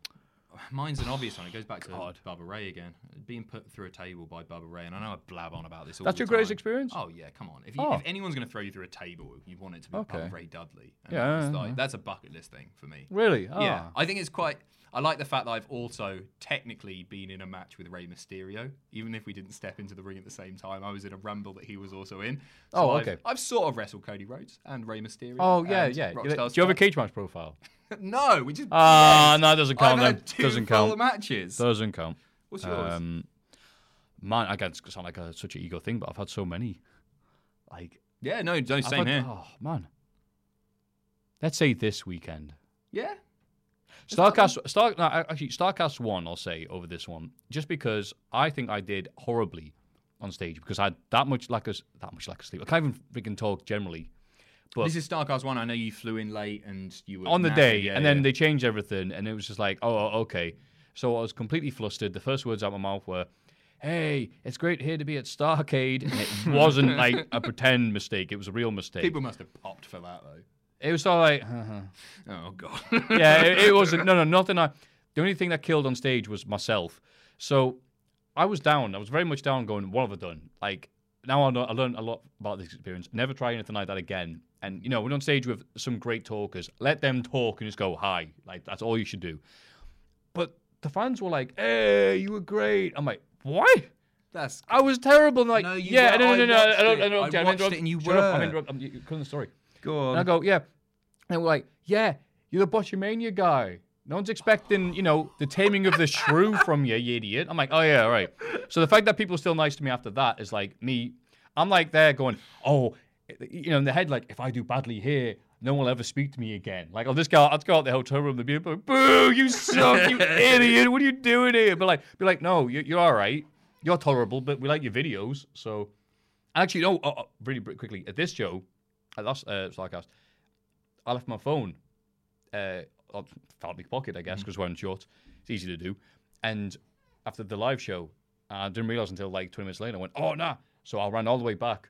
Speaker 3: Mine's an obvious one. It goes back to
Speaker 2: God.
Speaker 3: Bubba Ray again, being put through a table by Bubba Ray, and I know I blab on about this. All
Speaker 2: That's
Speaker 3: the
Speaker 2: your greatest
Speaker 3: time.
Speaker 2: experience?
Speaker 3: Oh yeah, come on. If, you,
Speaker 2: Oh.
Speaker 3: if anyone's going to throw you through a table, you want it to be
Speaker 2: Okay.
Speaker 3: Bubba Ray Dudley. And
Speaker 2: Yeah,
Speaker 3: that's,
Speaker 2: yeah,
Speaker 3: like,
Speaker 2: yeah.
Speaker 3: that's a bucket list thing for me.
Speaker 2: Really?
Speaker 3: Yeah,
Speaker 2: Ah.
Speaker 3: I think it's quite. I like the fact that I've also technically been in a match with Rey Mysterio, even if we didn't step into the ring at the same time. I was in a rumble that he was also in.
Speaker 2: Oh,
Speaker 3: I've-
Speaker 2: okay.
Speaker 3: I've, sort of wrestled Cody Rhodes and Rey Mysterio.
Speaker 2: Oh, yeah,
Speaker 3: and
Speaker 2: yeah. Do
Speaker 3: Rockstar
Speaker 2: you have a cage match profile?
Speaker 3: no, we is
Speaker 2: Ah,
Speaker 3: yes.
Speaker 2: no, it doesn't count
Speaker 3: I've
Speaker 2: then. Doesn't count.
Speaker 3: matches.
Speaker 2: Doesn't count.
Speaker 3: What's yours?
Speaker 2: Um, man, I guess it's sound like a, such an ego thing, but I've had so many. Like,
Speaker 3: yeah, no, no, same
Speaker 2: had-
Speaker 3: here.
Speaker 2: Oh man. Let's say this weekend.
Speaker 3: Yeah,
Speaker 2: Starcast, Star, no, actually, Starcast one. I'll say over this one, just because I think I did horribly on stage because I had that much lack of that much lack of sleep. I can't even freaking talk generally. But
Speaker 3: this is Starcast one. I know you flew in late and you were
Speaker 2: on the day,
Speaker 3: yeah,
Speaker 2: and then
Speaker 3: yeah.
Speaker 2: they changed everything, and it was just like, oh, oh okay. So I was completely flustered. The first words out my mouth were, "Hey, it's great here to be at Starcade," and it wasn't like a pretend mistake; it was a real mistake.
Speaker 3: people must have popped for that though.
Speaker 2: it was all like, uh-huh.
Speaker 3: Oh god.
Speaker 2: yeah, it, it wasn't. No, no, nothing. I, the only thing that killed on stage was myself. So I was down. I was very much down. Going, what have I done? Like now I know I learned a lot about this experience. Never try anything like that again. And you know, we're on stage with some great talkers. Let them talk and just go hi. Like that's all you should do. But the fans were like, "Hey, you were great." I'm like, "What?"
Speaker 3: That's
Speaker 2: I was terrible. And like,
Speaker 3: No, you
Speaker 2: yeah,
Speaker 3: were-
Speaker 2: no, no,
Speaker 3: I
Speaker 2: no, no,
Speaker 3: watched
Speaker 2: I don't. I don't,
Speaker 3: I
Speaker 2: I'm
Speaker 3: watched
Speaker 2: interrupt-
Speaker 3: it and you
Speaker 2: up, I'm
Speaker 3: were.
Speaker 2: interrupt- I'm, telling the story.
Speaker 3: go
Speaker 2: And I go, yeah. And we're like, yeah, you're the Botchamania guy. No one's expecting, you know, the taming of the shrew from you, you idiot. I'm like, oh yeah, all right. So the fact that people are still nice to me after that is like me. I'm like there going, oh, you know, in the head, like if I do badly here, no one will ever speak to me again. Like, I'll just go, I'll go out the hotel room, the people, like, boo, you suck, you idiot. What are you doing here? But like, be like, no, you're, you're all right. You're tolerable, but we like your videos. So, actually, no, oh, oh, really quickly at this show, at last uh, Starcast, I left my phone. Uh, felt in my pocket, I guess, because wearing shorts, it's easy to do. And after the live show, I didn't realize until like 20 minutes later. I went, oh nah. So I ran all the way back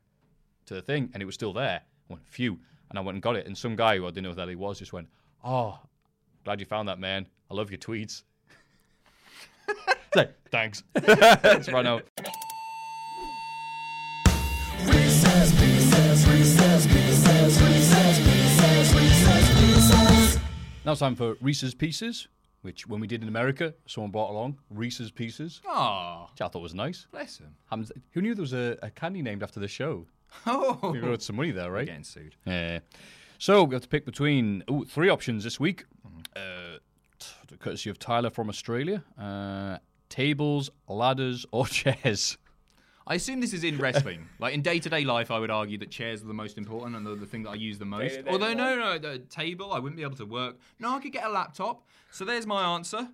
Speaker 2: to the thing, and it was still there. I went, phew, and I went and got it. And some guy who I didn't know who that he was just went, oh, glad you found that, man. I love your tweets. It's like, thanks. Let's run out.
Speaker 5: Recess
Speaker 2: Now it's time for Reese's Pieces, which when we did in America, someone brought along Reese's Pieces,
Speaker 3: Oh,
Speaker 2: which I thought was nice.
Speaker 3: bless him.
Speaker 2: Who knew there was a, a candy named after the show?
Speaker 3: Oh,
Speaker 2: We wrote some money there, right?
Speaker 3: getting sued.
Speaker 2: Yeah. So we have to pick between ooh, three options this week. Uh, t- courtesy of Tyler from Australia. Uh, tables, ladders, or chairs.
Speaker 3: I assume this is in wrestling. like in day to day life, I would argue that chairs are the most important and the, the thing that I use the most. Although, no, no, the table, I wouldn't be able to work. No, I could get a laptop. So there's my answer.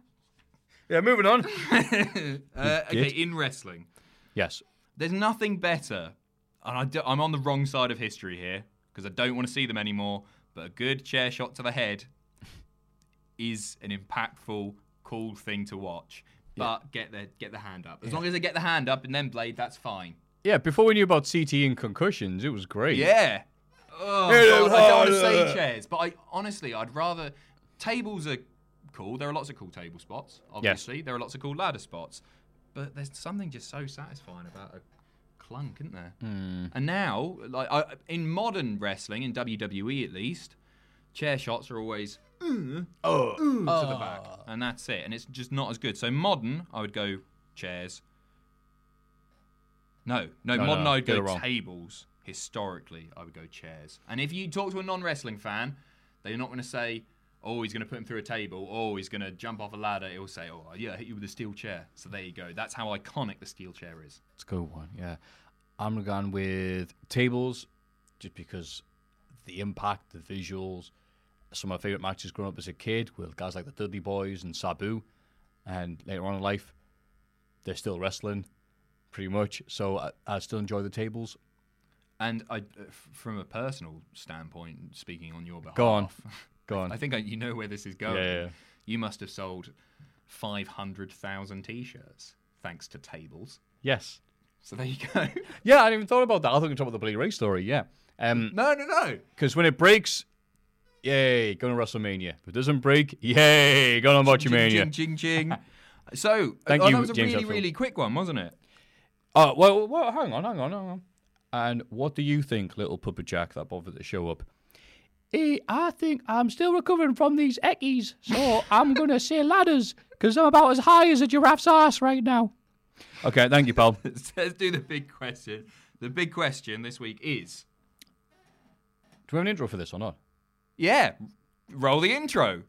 Speaker 2: Yeah, moving on.
Speaker 3: Uh, okay, in wrestling,
Speaker 2: yes.
Speaker 3: there's nothing better, and I do, I'm on the wrong side of history here because I don't want to see them anymore. But a good chair shot to the head is an impactful, cool thing to watch. But get the get the hand up. As long as they get the hand up and then blade, that's fine.
Speaker 2: Yeah, before we knew about CT and concussions, it was great.
Speaker 3: Yeah. Oh, God, I don't want to say chairs, but I honestly, I'd rather tables are cool. There are lots of cool table spots. Obviously, there are lots of cool ladder spots, but there's something just so satisfying about a clunk, isn't there?
Speaker 2: Hmm.
Speaker 3: And now, like I, in modern wrestling, in WWE at least, chair shots are always "Mm,
Speaker 2: Oh.
Speaker 3: to the back, and that's it. And it's just not as good. So modern, I would go chairs. No, no,
Speaker 2: No,
Speaker 3: modern
Speaker 2: no,
Speaker 3: I would go tables. Historically, I would go chairs. And if you talk to a non-wrestling fan, they're not going to say, "Oh, he's going to put him through a table," "Oh, he's going to jump off a ladder." He'll say, "Oh, yeah, I hit you with a steel chair." So there you go. That's how iconic the steel chair is.
Speaker 2: It's a good one, yeah. I'm going with tables just because the impact, the visuals, some of my favourite matches growing up as a kid with guys like the Dudley Boyz and Sabu. And later on in life, they're still wrestling pretty much. So I, I still enjoy the tables.
Speaker 3: And I, uh, from a personal standpoint, speaking on your behalf,
Speaker 2: Go on. Go on.
Speaker 3: I think I, you know where this is going.
Speaker 2: Yeah, yeah.
Speaker 3: You must have sold five hundred thousand T-shirts thanks to tables.
Speaker 2: yes.
Speaker 3: So there you go.
Speaker 2: Yeah, I hadn't even thought about that. I thought you were talking about the Billy Ray story, yeah. Um,
Speaker 3: no, no, no.
Speaker 2: Because when it breaks, yay, going to WrestleMania. If it doesn't break, yay, going on Botchamania.
Speaker 3: Ching, ching, jing. So
Speaker 2: Thank
Speaker 3: oh,
Speaker 2: you,
Speaker 3: that was a
Speaker 2: James
Speaker 3: really,
Speaker 2: Hetfield.
Speaker 3: really quick one, wasn't it?
Speaker 2: Oh, well, well, hang on, hang on, hang on. And what do you think, little puppet jack that bothered to show up? Eh, I think I'm still recovering from these eckies, so I'm going to say ladders, because I'm about as high as a giraffe's ass right now. Okay, thank you, pal.
Speaker 3: Let's do the big question. The big question this week is,
Speaker 2: Do we have an intro for this or not?
Speaker 3: yeah, roll the intro.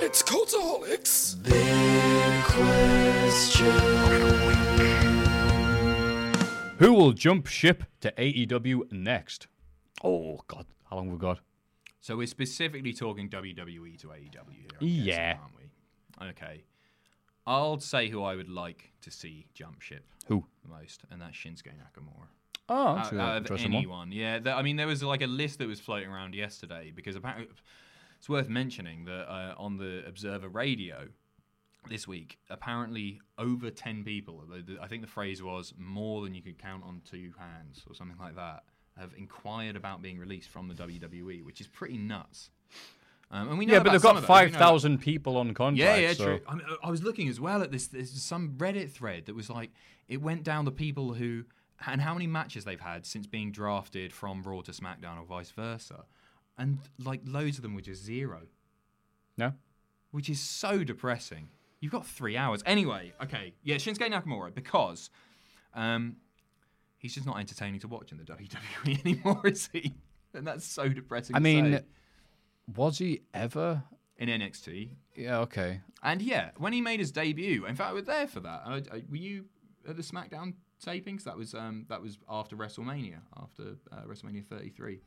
Speaker 5: It's Cultaholics. Big question.
Speaker 2: Who will jump ship to AEW next? Oh, God, how long have we got?
Speaker 3: So we're specifically talking WWE to AEW here, I'm
Speaker 2: Yeah.
Speaker 3: guessing, aren't we? Okay. I'll say who I would like to see jump ship
Speaker 2: Who?
Speaker 3: the most, and that's Shinsuke Nakamura.
Speaker 2: Oh,
Speaker 3: out, out of
Speaker 2: interesting one.
Speaker 3: anyone. Yeah, th- I mean, there was like a list that was floating around yesterday because apparently it's worth mentioning that uh, on the Observer Radio this week, apparently over 10 people, I think the phrase was more than you could count on two hands or something like that, have inquired about being released from the WWE, which is pretty nuts. Um, and we know
Speaker 2: Yeah, but they've got
Speaker 3: of those. We know-
Speaker 2: 5,000 people on contract.
Speaker 3: yeah, yeah,
Speaker 2: so.
Speaker 3: true. I, mean, I was looking as well at this. There's some Reddit thread that was like it went down the people who and how many matches they've had since being drafted from Raw to SmackDown or vice versa, and like loads of them were just zero,
Speaker 2: No?
Speaker 3: which is so depressing. You've got three hours anyway. Okay, yeah, Shinsuke Nakamura because um, he's just not entertaining to watch in the WWE anymore, is he? And that's so depressing.
Speaker 2: I mean,
Speaker 3: say.
Speaker 2: was he ever?
Speaker 3: in NXT,
Speaker 2: Yeah, okay.
Speaker 3: And yeah, when he made his debut, in fact, we were there for that. I, I, were you at the SmackDown tapings? That was um, that was after WrestleMania, after uh, WrestleMania 33.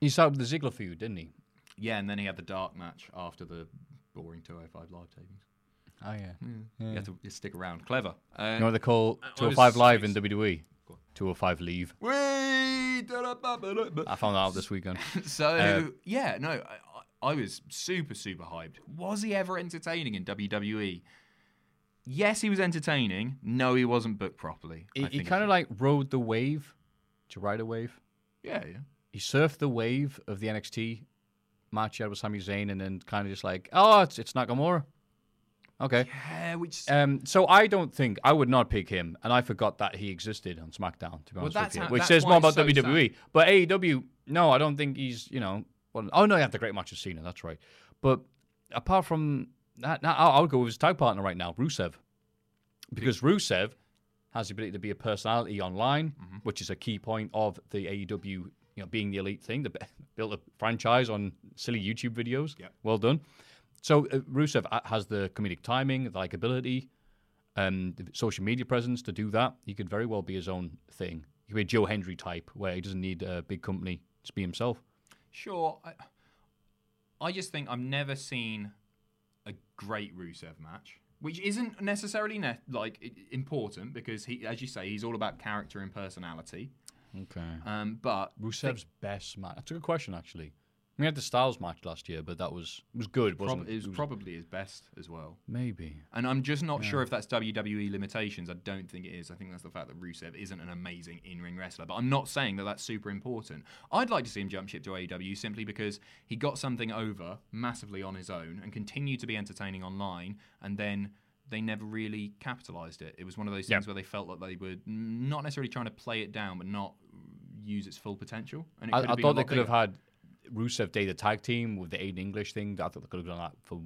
Speaker 2: He started with the Ziggler feud, didn't he?
Speaker 3: Yeah, and then he had the dark match after the boring 205 live tapings.
Speaker 2: Oh, yeah.
Speaker 3: You had to stick around. Clever. Uh,
Speaker 2: You know what they call 205 Live in. WWE? 205 Leave.
Speaker 3: Whee!
Speaker 2: I found that out this weekend.
Speaker 3: So
Speaker 2: Uh,
Speaker 3: yeah, no, I, I I was super super hyped. Was he ever entertaining in WWE? Yes, he was entertaining. No, he wasn't booked properly.
Speaker 2: He, he kind of like rode the wave. Did you ride a wave?
Speaker 3: yeah, yeah.
Speaker 2: He surfed the wave of the NXT match he had with Sami Zayn and then kind of just like, oh, it's, it's Nakamura. Okay.
Speaker 3: Yeah, which
Speaker 2: Um, so I don't think I would not pick him, and I forgot that he existed on SmackDown. To be honest with you,
Speaker 3: how-
Speaker 2: which says more about
Speaker 3: so
Speaker 2: WWE. But AEW, no, I don't think he's. You know, well, oh no, he had the great match with Cena. That's right. But apart from that, now I'll, I'll go with his tag partner right now, Rusev, because Rusev has the ability to be a personality online,
Speaker 3: Mm-hmm.
Speaker 2: which is a key point of the AEW. You know, being the elite thing, the built a franchise on silly YouTube videos.
Speaker 3: Yep.
Speaker 2: Well done. So uh, Rusev has the comedic timing, the likability, um, the social media presence to do that. He could very well be his own thing. He could be a Joe Hendry type, where he doesn't need a big company to be himself.
Speaker 3: Sure. I, I just think I've never seen a great Rusev match, which isn't necessarily ne- like important because he, as you say, he's all about character and personality.
Speaker 2: Okay.
Speaker 3: Um, but
Speaker 2: Rusev's best match. That's a good question, actually. We had the Styles match last year, but that was was good,
Speaker 3: prob-
Speaker 2: wasn't
Speaker 3: it was probably his best as well.
Speaker 2: maybe.
Speaker 3: And I'm just not sure if that's WWE limitations. I don't think it is. I think that's the fact that Rusev isn't an amazing in-ring wrestler. But I'm not saying that that's super important. I'd like to see him jump ship to AEW simply because he got something over massively on his own and continued to be entertaining online. And then they never really capitalized it. It was one of those
Speaker 2: Yeah.
Speaker 3: things where they felt like they were not necessarily trying to play it down, but not use its full potential. And it
Speaker 2: I, I
Speaker 3: have been a
Speaker 2: thought they could have had Rusev Day the tag team with the Aiden English thing. I thought they could have done that for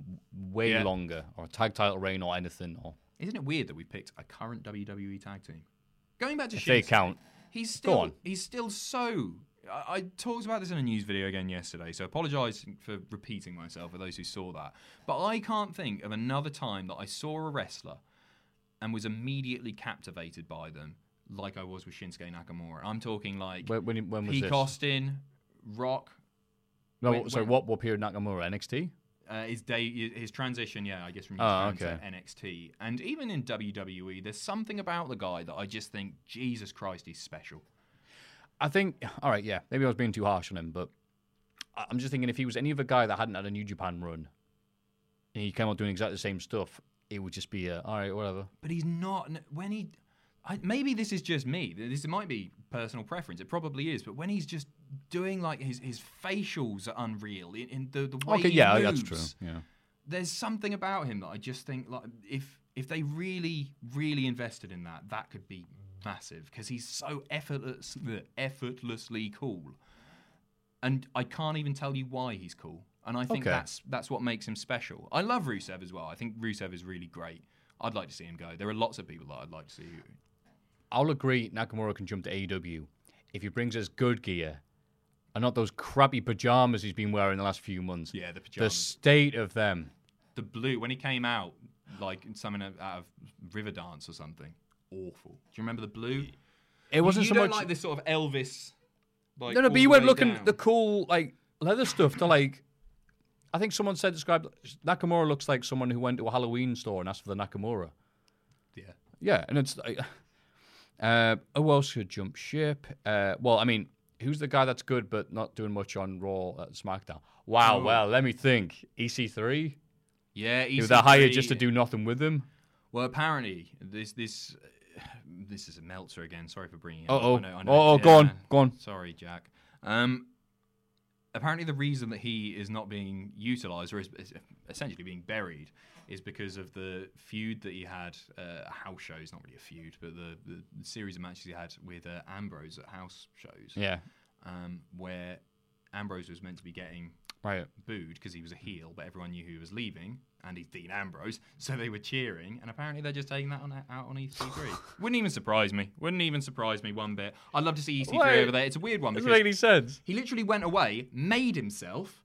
Speaker 2: way
Speaker 3: Yeah.
Speaker 2: longer, or a tag title reign, or anything. Or
Speaker 3: Isn't it weird that we picked a current WWE tag team? Going back to
Speaker 2: If they count.
Speaker 3: he's still he's still so. I, I talked about this in a news video again yesterday, so apologise for repeating myself for those who saw that. But I can't think of another time that I saw a wrestler and was immediately captivated by them like I was with Shinsuke Nakamura. I'm talking like
Speaker 2: when, when, when was
Speaker 3: Peak
Speaker 2: this?
Speaker 3: Austin, Rock,
Speaker 2: No,
Speaker 3: when-
Speaker 2: sorry.
Speaker 3: when-
Speaker 2: What what period Nakamura NXT?
Speaker 3: uh, his day, his transition, yeah, I guess from
Speaker 2: Oh,
Speaker 3: Japan to. NXT, and even in WWE, there's something about the guy that I just think, Jesus Christ, he's special.
Speaker 2: I think. All right, yeah. Maybe I was being too harsh on him, but I'm just thinking if he was any other guy that hadn't had a New Japan run, and he came out doing exactly the same stuff, it would just be a, all right, whatever.
Speaker 3: But he's not when he. I, maybe this is just me. This might be personal preference. It probably is. But when he's just doing like his his facials are unreal in, in the the way
Speaker 2: Okay,
Speaker 3: he
Speaker 2: yeah,
Speaker 3: moves.
Speaker 2: that's true. Yeah.
Speaker 3: There's something about him that I just think like if if they really really invested in that, that could be massive because he's so effortless, effortlessly cool. And I can't even tell you why he's cool. And I think
Speaker 2: Okay.
Speaker 3: that's that's what makes him special. I love Rusev as well. I think Rusev is really great. I'd like to see him go. There are lots of people that I'd like to see.
Speaker 2: I'll agree Nakamura can jump to AEW if he brings us good gear and not those crappy pajamas he's been wearing the last few months.
Speaker 3: Yeah, the pajamas.
Speaker 2: The state of them.
Speaker 3: The blue when he came out, like something out of Riverdance or something. Awful. Do you remember the blue?
Speaker 2: It wasn't
Speaker 3: you,
Speaker 2: so
Speaker 3: don't
Speaker 2: much.
Speaker 3: like this sort of Elvis. Like,
Speaker 2: no, no, but you
Speaker 3: the
Speaker 2: went looking
Speaker 3: down.
Speaker 2: the cool like leather stuff to like. I think someone said described Nakamura looks like someone who went to a Halloween store and asked for the Nakamura.
Speaker 3: Yeah.
Speaker 2: Yeah, and it's like, uh, who else should jump ship? Uh, well, I mean, who's the guy that's good but not doing much on Raw at SmackDown? Wow.
Speaker 3: Oh.
Speaker 2: Well, let me think. EC3.
Speaker 3: Yeah,
Speaker 2: Who they hired
Speaker 3: EC3
Speaker 2: just to do nothing with him.
Speaker 3: Well, apparently this this this is a Meltzer again. Sorry for bringing it.
Speaker 2: Uh-oh.
Speaker 3: up. I know- I know-
Speaker 2: Uh-oh, go on, go on.
Speaker 3: Sorry, Jack. Um, apparently the reason that he is not being utilized or is essentially being buried is because of the feud that he had. Uh, house shows, not really a feud, but the, the, series of matches he had with uh, Ambrose at house shows.
Speaker 2: Yeah.
Speaker 3: Um, where Ambrose was meant to be getting
Speaker 2: Right.
Speaker 3: booed because he was a heel, but everyone knew he was leaving, and he's Dean Ambrose, so they were cheering, and apparently they're just taking that on, out on EC3. Wouldn't even surprise me. Wouldn't even surprise me one bit. I'd love to see EC3
Speaker 2: Wait.
Speaker 3: over there. It's a weird one
Speaker 2: Doesn't make any sense.
Speaker 3: he literally went away, made himself,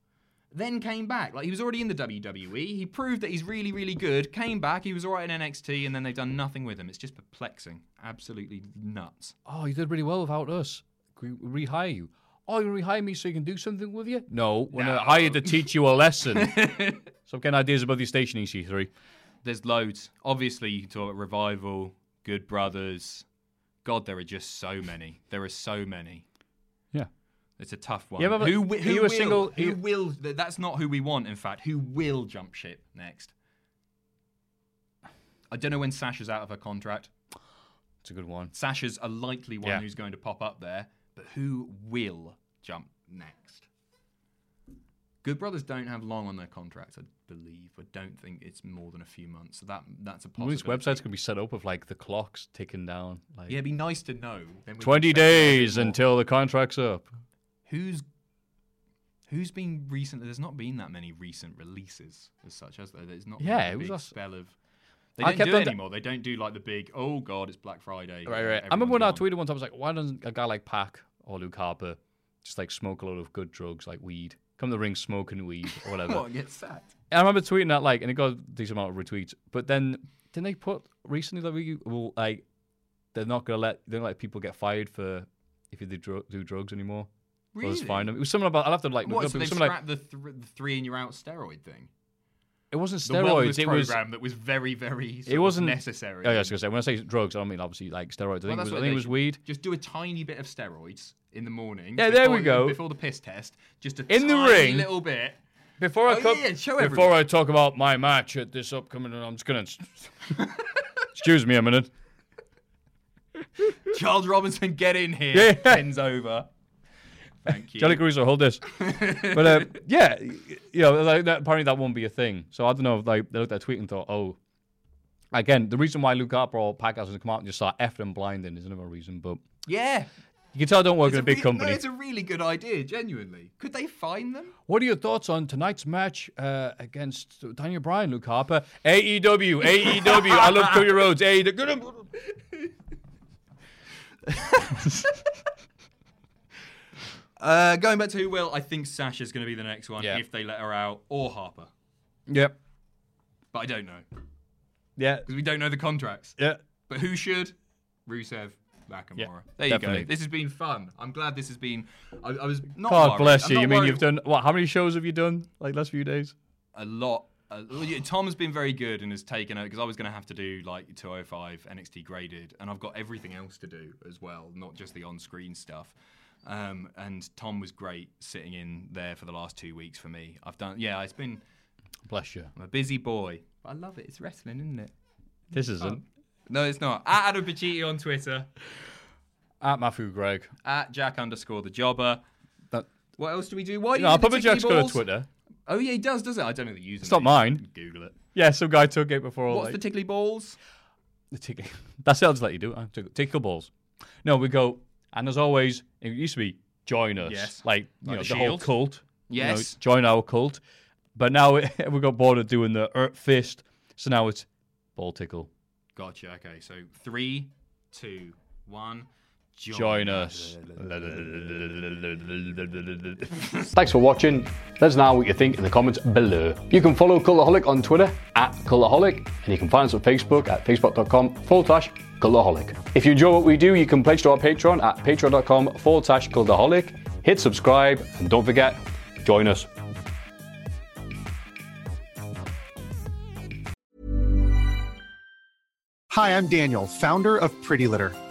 Speaker 3: then came back. Like he was already in the WWE. He proved that he's really, really good. Came back. He was all right in NXT, and then they've done nothing with him. It's just perplexing. Absolutely nuts.
Speaker 2: Oh, you did really well without us. Can we rehire you? Oh, you rehire me so you can do something with you? No, we're
Speaker 3: No.
Speaker 2: gonna hire you to teach you a lesson. so I'm getting ideas about your station, EC3.
Speaker 3: There's loads. Obviously, you can talk about Revival, Good Brothers. God, there are just so many. There are so many.
Speaker 2: Yeah.
Speaker 3: It's a tough one.
Speaker 2: You ever-
Speaker 3: who wi- who will,
Speaker 2: single-
Speaker 3: Who will? That's not who we want. In fact, who will jump ship next? I don't know when Sasha's out of her contract.
Speaker 2: It's a good one.
Speaker 3: Sasha's a likely one
Speaker 2: Yeah.
Speaker 3: who's going to pop up there, but who will jump next? Good Brothers don't have long on their contracts, I believe. I don't think it's more than a few months. So that that's a
Speaker 2: All these websites can be set up with like the clocks ticking down. Like
Speaker 3: Yeah, it'd be nice to know. Then
Speaker 2: 20
Speaker 3: speculate a bit
Speaker 2: days until the contract's up.
Speaker 3: Who's who's been recently? There's not been that many recent releases as such, has there? There's not. been
Speaker 2: Yeah,
Speaker 3: a
Speaker 2: it was a
Speaker 3: spell of. They
Speaker 2: I
Speaker 3: don't
Speaker 2: kept
Speaker 3: do it
Speaker 2: da-
Speaker 3: anymore. They don't do like the big. Oh God, it's Black Friday.
Speaker 2: Right, right. I remember when I tweeted one time, I was like, why doesn't a guy like Pac or Luke Harper just like smoke a lot of good drugs like weed? Come to the ring smoking weed or whatever.
Speaker 3: What get sacked?
Speaker 2: I remember tweeting that like, and it got a decent amount of retweets. But then didn't they put recently that we will like they're not gonna let they don't let people get fired for if you do, dro- do drugs anymore.
Speaker 3: Really?
Speaker 2: fine them. It was something about I'll have to like look
Speaker 3: What?
Speaker 2: up.
Speaker 3: So
Speaker 2: It
Speaker 3: they
Speaker 2: like
Speaker 3: the, th- the three and you're out steroid thing.
Speaker 2: it wasn't
Speaker 3: The
Speaker 2: steroids.
Speaker 3: wellness
Speaker 2: It was
Speaker 3: program that was very, very.
Speaker 2: It wasn't
Speaker 3: necessary.
Speaker 2: Oh yeah, I was gonna say when I say drugs, I don't mean obviously like steroids. I think
Speaker 3: Well,
Speaker 2: it was, I think it was weed.
Speaker 3: Just do a tiny bit of steroids in the morning.
Speaker 2: Yeah, there we go.
Speaker 3: Before the piss test, just a
Speaker 2: In the
Speaker 3: tiny
Speaker 2: ring.
Speaker 3: little bit.
Speaker 2: Before I
Speaker 3: Oh,
Speaker 2: co-
Speaker 3: yeah,
Speaker 2: before
Speaker 3: everyone.
Speaker 2: I talk about my match at this upcoming, I'm just gonna excuse me a minute.
Speaker 3: Charles Robinson, get in here.
Speaker 2: Yeah.
Speaker 3: Over. Thank you.
Speaker 2: Johnny Caruso, hold this. but uh, yeah, you know, like that, apparently that won't be a thing. So I don't know. if Like they looked at that tweet and thought, oh, again, the reason why Luke Harper or Pac hasn't come out and just start effing and blinding is another reason. But
Speaker 3: Yeah.
Speaker 2: you can tell I don't work
Speaker 3: It's
Speaker 2: in a big
Speaker 3: re-
Speaker 2: company.
Speaker 3: No, it's a really good idea, genuinely. Could they find them?
Speaker 2: What are your thoughts on tonight's match uh, against Daniel Bryan, Luke Harper? AEW, AEW. I love Cody Rhodes. AEW.
Speaker 3: Uh, going back to who will, I think Sasha's going to be the next one
Speaker 2: Yeah.
Speaker 3: if they let her out, or Harper.
Speaker 2: Yep.
Speaker 3: But I don't know
Speaker 2: Yeah.
Speaker 3: because we don't know the contracts.
Speaker 2: Yeah.
Speaker 3: But who should? Rusev, Nakamura.
Speaker 2: Yeah,
Speaker 3: there you
Speaker 2: definitely.
Speaker 3: go. This has been fun. I'm glad this has been. I, I was not.
Speaker 2: God
Speaker 3: worried.
Speaker 2: bless
Speaker 3: I'm
Speaker 2: you.
Speaker 3: not
Speaker 2: You mean
Speaker 3: worried.
Speaker 2: you've done what? How many shows have you done? Like last few days?
Speaker 3: a lot. Uh, well, yeah, Tom's been very good and has taken it because I was going to have to do like 205 NXT graded, and I've got everything else to do as well, not just the on-screen stuff. Um, and Tom was great sitting in there for the last two weeks for me. I've done, yeah, it's been.
Speaker 2: Bless you.
Speaker 3: I'm a busy boy, but I love it. It's wrestling, isn't it?
Speaker 2: This isn't.
Speaker 3: No, it's not. At Adam Pacitti on Twitter,
Speaker 2: At Matthew Gregg.
Speaker 3: at Jack underscore the Jobber.
Speaker 2: That,
Speaker 3: What else do we do? Why do
Speaker 2: no,
Speaker 3: you do
Speaker 2: Jack's got a? Twitter.
Speaker 3: Oh yeah, he does, does it? I don't know the username.
Speaker 2: It's not mine.
Speaker 3: Google it.
Speaker 2: Yeah, some guy took it before.
Speaker 3: What's
Speaker 2: like,
Speaker 3: the tickly balls?
Speaker 2: the tick- That's it. I'll just let you do it. Tickle balls. No, we go, and as always, it used to be join us.
Speaker 3: Yes.
Speaker 2: Like, you
Speaker 3: Like
Speaker 2: know,
Speaker 3: the
Speaker 2: the whole cult. you know,
Speaker 3: Yes.
Speaker 2: join our cult. But now we got bored of doing the earth fist. So now it's ball tickle.
Speaker 3: Gotcha. Okay, so three, two, one.
Speaker 2: Join us.
Speaker 6: Thanks for watching. Let us know what you think in the comments below. You can follow Cultaholic on Twitter at Cultaholic, and you can find us on Facebook at facebook.com forward slash Cultaholic. If you enjoy what we do, you can pledge to our Patreon at patreon.com forward slash Cultaholic. Hit subscribe, and don't forget, join us.
Speaker 7: Hi, I'm Daniel, founder of Pretty Litter.